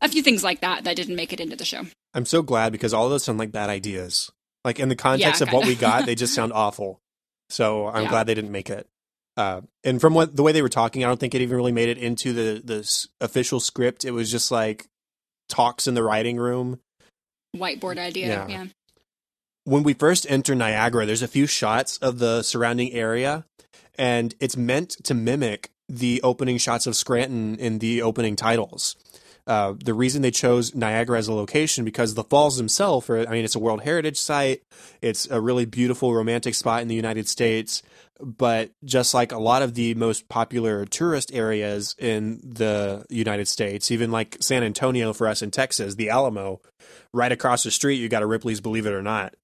A few things like that that didn't make it into the show.
I'm so glad because all of those sound like bad ideas. Like in the context yeah, of what we got, they just sound awful. So I'm yeah. glad they didn't make it. Uh, and from what the way they were talking, I don't think it even really made it into the the official script. It was just like talks in the writing room.
Whiteboard idea. Yeah. yeah
when we first enter Niagara, there's a few shots of the surrounding area, and it's meant to mimic the opening shots of Scranton in the opening titles. Uh, the reason they chose Niagara as a location because the falls themselves are, I mean, it's a World Heritage Site. It's a really beautiful romantic spot in the United States. But just like a lot of the most popular tourist areas in the United States, even like San Antonio for us in Texas, the Alamo, right across the street, you got a Ripley's Believe It or Not.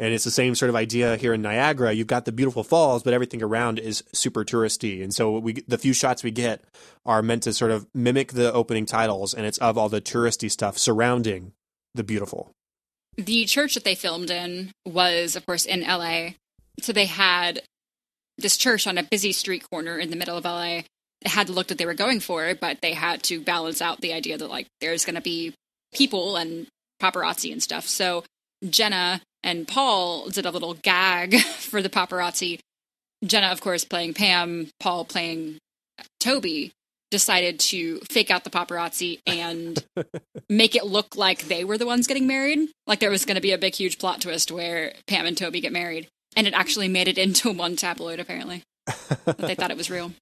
And it's the same sort of idea here in Niagara. You've got the beautiful falls, but everything around is super touristy. And so we the few shots we get are meant to sort of mimic the opening titles, and it's of all the touristy stuff surrounding the beautiful.
The church that they filmed in was, of course, in LA. So they had this church on a busy street corner in the middle of LA. It had the look that they were going for, but they had to balance out the idea that like there's going to be people and paparazzi and stuff. So Jenna and Paul did a little gag [laughs] for the paparazzi. Jenna, of course, playing Pam, Paul playing Toby. decided to fake out the paparazzi and [laughs] make it look like they were the ones getting married. Like there was going to be a big, huge plot twist where Pam and Toby get married. And it actually made it [laughs] into one tabloid, apparently. they thought it was real.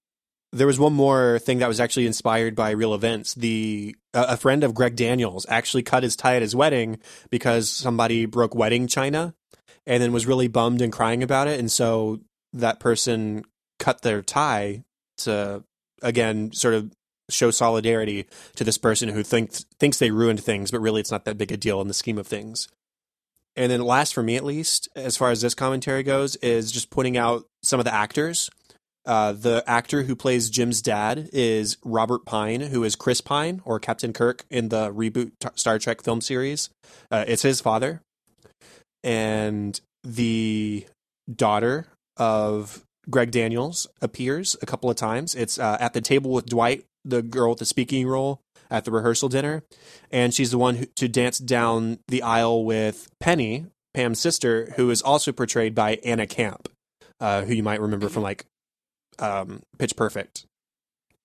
There was one more thing that was actually inspired by real events. The a friend of Greg Daniels actually cut his tie at his wedding because somebody broke wedding china, and then was really bummed and crying about it. And so that person cut their tie to again sort of show solidarity to this person who thinks thinks they ruined things, but really it's not that big a deal in the scheme of things. And then last for me at least, as far as this commentary goes, is just pointing out some of the actors. Uh, the actor who plays Jim's dad is Robert Pine, who is Chris Pine or Captain Kirk in the reboot t- Star Trek film series. Uh, it's his father. And the daughter of Greg Daniels appears a couple of times. It's uh, at the table with Dwight, the girl with the speaking role at the rehearsal dinner. And she's the one who, to dance down the aisle with Penny, Pam's sister, who is also portrayed by Anna Camp, uh, who you might remember from like um, Pitch Perfect.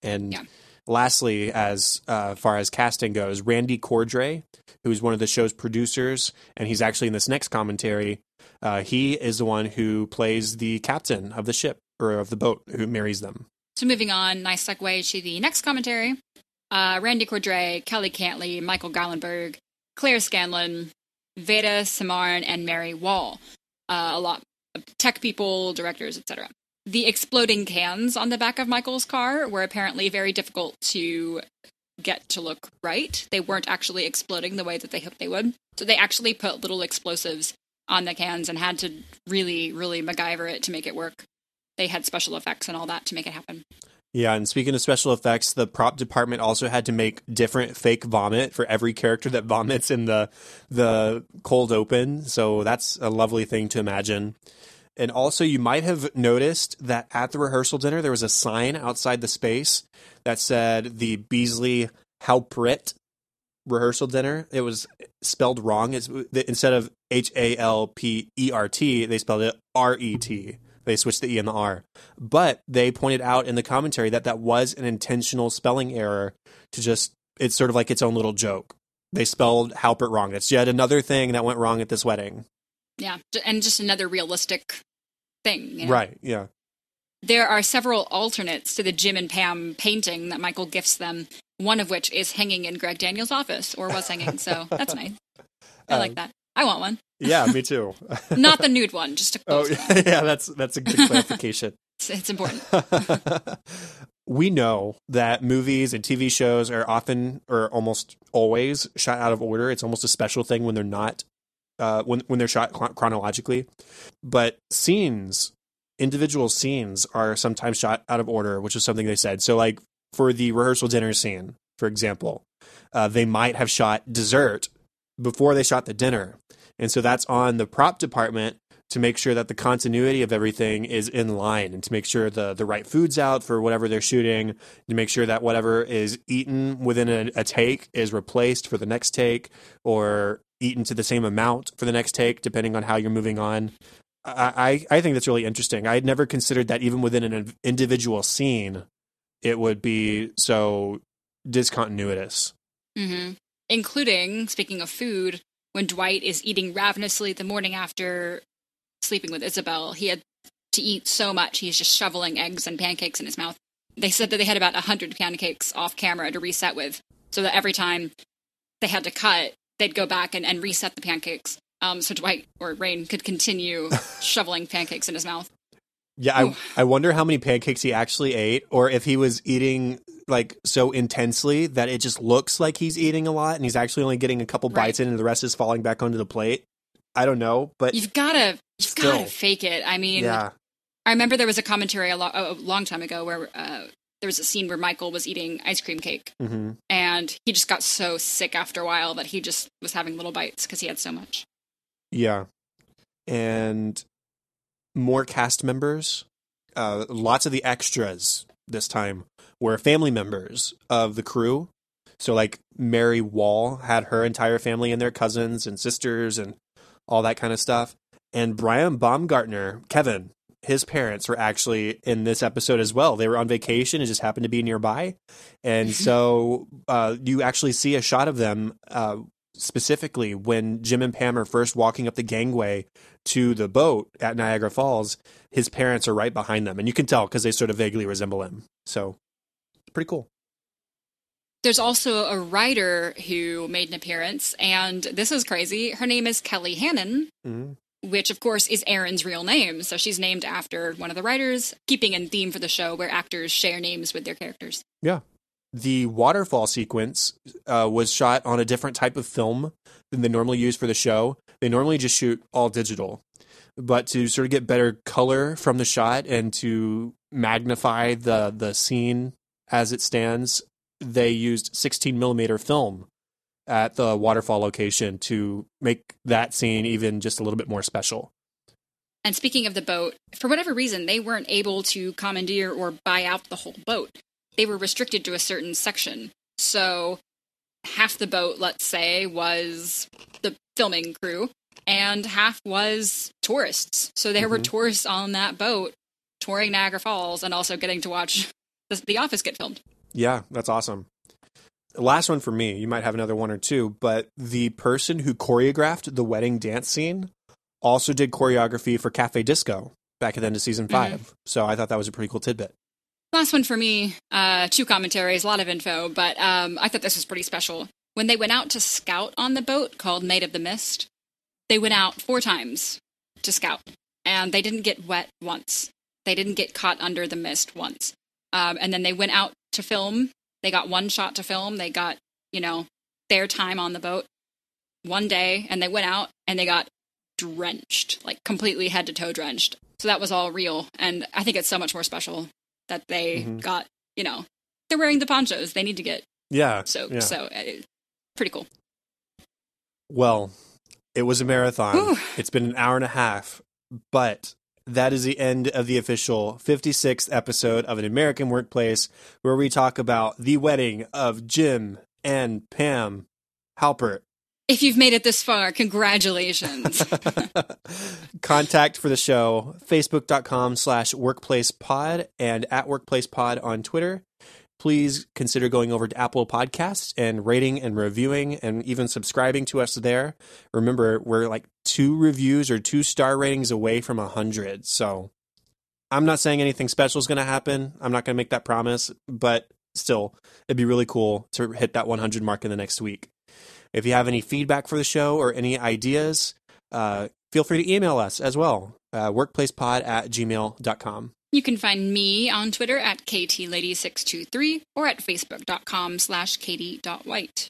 And
Yeah.
lastly, as uh, far as casting goes, Randy Cordray, who's one of the show's producers, and he's actually in this next commentary. Uh, he is the one who plays the captain of the ship or of the boat who marries them.
So moving on, nice segue to the next commentary. Uh, Randy Cordray, Kelly Cantley, Michael Gallenberg, Claire Scanlon, Veda Samarn, and Mary Wall. Uh, a lot of tech people, directors, etc. The exploding cans on the back of Michael's car were apparently very difficult to get to look right. They weren't actually exploding the way that they hoped they would. So they actually put little explosives on the cans and had to really, really MacGyver it to make it work. They had special effects and all that to make it happen.
Yeah, and speaking of special effects, the prop department also had to make different fake vomit for every character that vomits in the the cold open. So that's a lovely thing to imagine. And also, you might have noticed that at the rehearsal dinner, there was a sign outside the space that said the Beasley Halpert rehearsal dinner. It was spelled wrong. It's, instead of H A L P E R T, they spelled it R E T. They switched the E and the R. But they pointed out in the commentary that that was an intentional spelling error to just, it's sort of like its own little joke. They spelled Halpert wrong. That's yet another thing that went wrong at this wedding.
Yeah, and just another realistic thing. You know?
Right. Yeah.
There are several alternates to the Jim and Pam painting that Michael gifts them. One of which is hanging in Greg Daniels' office, or was hanging. So that's nice. [laughs] I like
Um,
that. I want one.
Yeah, me [laughs] too.
Not the nude one, just a [laughs]
oh,
one.
yeah, that's that's a good clarification.
It's, it's important.
we know that movies and TV shows are often or almost always shot out of order. It's almost a special thing when they're not uh, when when they're shot chronologically. But scenes, individual scenes, are sometimes shot out of order, which is something they said. So, like for the rehearsal dinner scene, for example, uh, they might have shot dessert before they shot the dinner, and so that's on the prop department to make sure that the continuity of everything is in line and to make sure the the right food's out for whatever they're shooting to make sure that whatever is eaten within a, a take is replaced for the next take or eaten to the same amount for the next take depending on how you're moving on I, I I think that's really interesting. I had never considered that even within an individual scene, it would be so discontinuous.
hmm Including, speaking of food, when Dwight is eating ravenously the morning after sleeping with Isabel, he had to eat so much he's just shoveling eggs and pancakes in his mouth. They said that they had about 100 pancakes off camera to reset with, so that every time they had to cut, they'd go back and, and reset the pancakes. Um, so Dwight or Rainn could continue [laughs] shoveling pancakes in his mouth.
Yeah, I
Ooh.
I wonder how many pancakes he actually ate, or if he was eating like so intensely that it just looks like he's eating a lot, and he's actually only getting a couple
Right.
bites in, and the rest is falling back onto the plate. I don't know, but
You've gotta, you've
Still.
gotta fake it. I mean,
yeah,
I remember there was a commentary a, lo- a long time ago where uh, there was a scene where Michael was eating ice cream cake,
hmm
and he just got so sick after a while that he just was having little bites because he had so much.
yeah, and more cast members. Uh, lots of the extras this time were family members of the crew. So, like Mary Wall had her entire family and their cousins and sisters and all that kind of stuff. And Brian Baumgartner, Kevin, his parents were actually in this episode as well. They were on vacation and just happened to be nearby. And so uh, you actually see a shot of them uh, specifically when Jim and Pam are first walking up the gangway to the boat at Niagara Falls. His parents are right behind them. And you can tell because they sort of vaguely resemble him. So pretty cool.
There's also a writer who made an appearance, and this is crazy. Her name is Kelly Hannon,
Mhm.
Which of course is Erin's real name. So she's named after one of the writers, keeping in theme for the show where actors share names with their characters.
Yeah. The waterfall sequence uh, was shot on a different type of film than they normally use for the show. They normally just shoot all digital. But to sort of get better color from the shot and to magnify the, the scene as it stands, they used 16 millimeter film at the waterfall location to make that scene even just a little bit more special.
And speaking of the boat, for whatever reason, they weren't able to commandeer or buy out the whole boat. They were restricted to a certain section. So half the boat, let's say, was the filming crew, and half was tourists. So there were
Mhm.
tourists on that boat touring Niagara Falls and also getting to watch the, the Office get filmed.
Yeah, that's awesome. Last one for me. You might have another one or two, but the person who choreographed the wedding dance scene also did choreography for Cafe Disco back at the end of season 5 So I thought that was a pretty cool tidbit.
Last one for me, uh, two commentaries, a lot of info, but um, I thought this was pretty special. When they went out to scout on the boat called Maid of the Mist, they went out four times to scout, and they didn't get wet once. They didn't get caught under the mist once. Um, and then they went out to film. They got one shot to film. They got, you know, their time on the boat one day, and they went out and they got drenched, like completely head to toe drenched. So that was all real. And I think it's so much more special that they
Mhm.
got, you know, they're wearing the ponchos. They need to get
Yeah.
soaked.
yeah.
So uh, pretty cool.
Well, it was a marathon.
Whew.
It's been an hour and a half, but that is the end of the official 56th episode of An American Workplace, where we talk about the wedding of Jim and Pam Halpert.
If you've made it this far, congratulations. [laughs] [laughs]
Contact for the show, facebook.com slash workplacepod and at workplacepod on Twitter. Please consider going over to Apple Podcasts and rating and reviewing and even subscribing to us there. Remember, we're like two reviews or two star ratings away from a hundred. So I'm not saying anything special is going to happen. I'm not going to make that promise, but still, it'd be really cool to hit that 100 mark in the next week. If you have any feedback for the show or any ideas, uh, feel free to email us as well. Uh, workplacepod at gmail.com.
you can find me on Twitter at ktlady623 or at facebook.com slash katie.white.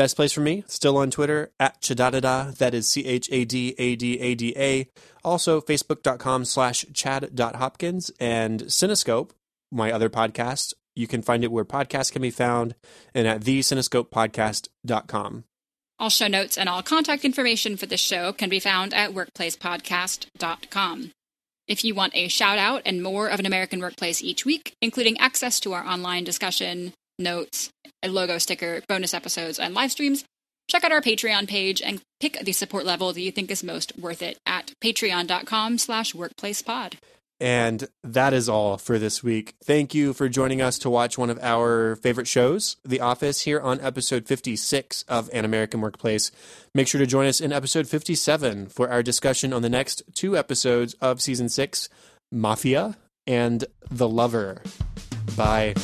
Best place for me, still on Twitter, at Chadadada. That is C H A D A D A D A. Also, facebook.com slash chad.hopkins and Cinescope, my other podcast. You can find it where podcasts can be found and at thecinescopepodcast.com.
All show notes and all contact information for this show can be found at workplacepodcast.com. If you want a shout out and more of an American workplace each week, including access to our online discussion, notes, a logo sticker, bonus episodes, and live streams, check out our Patreon page and pick the support level that you think is most worth it at patreon.com slash workplacepod.
And that is all for this week. Thank you for joining us to watch one of our favorite shows, The Office, here on episode 56 of An American Workplace. Make sure to join us in episode 57 for our discussion on the next two episodes of season six Mafia and The Lover. Bye.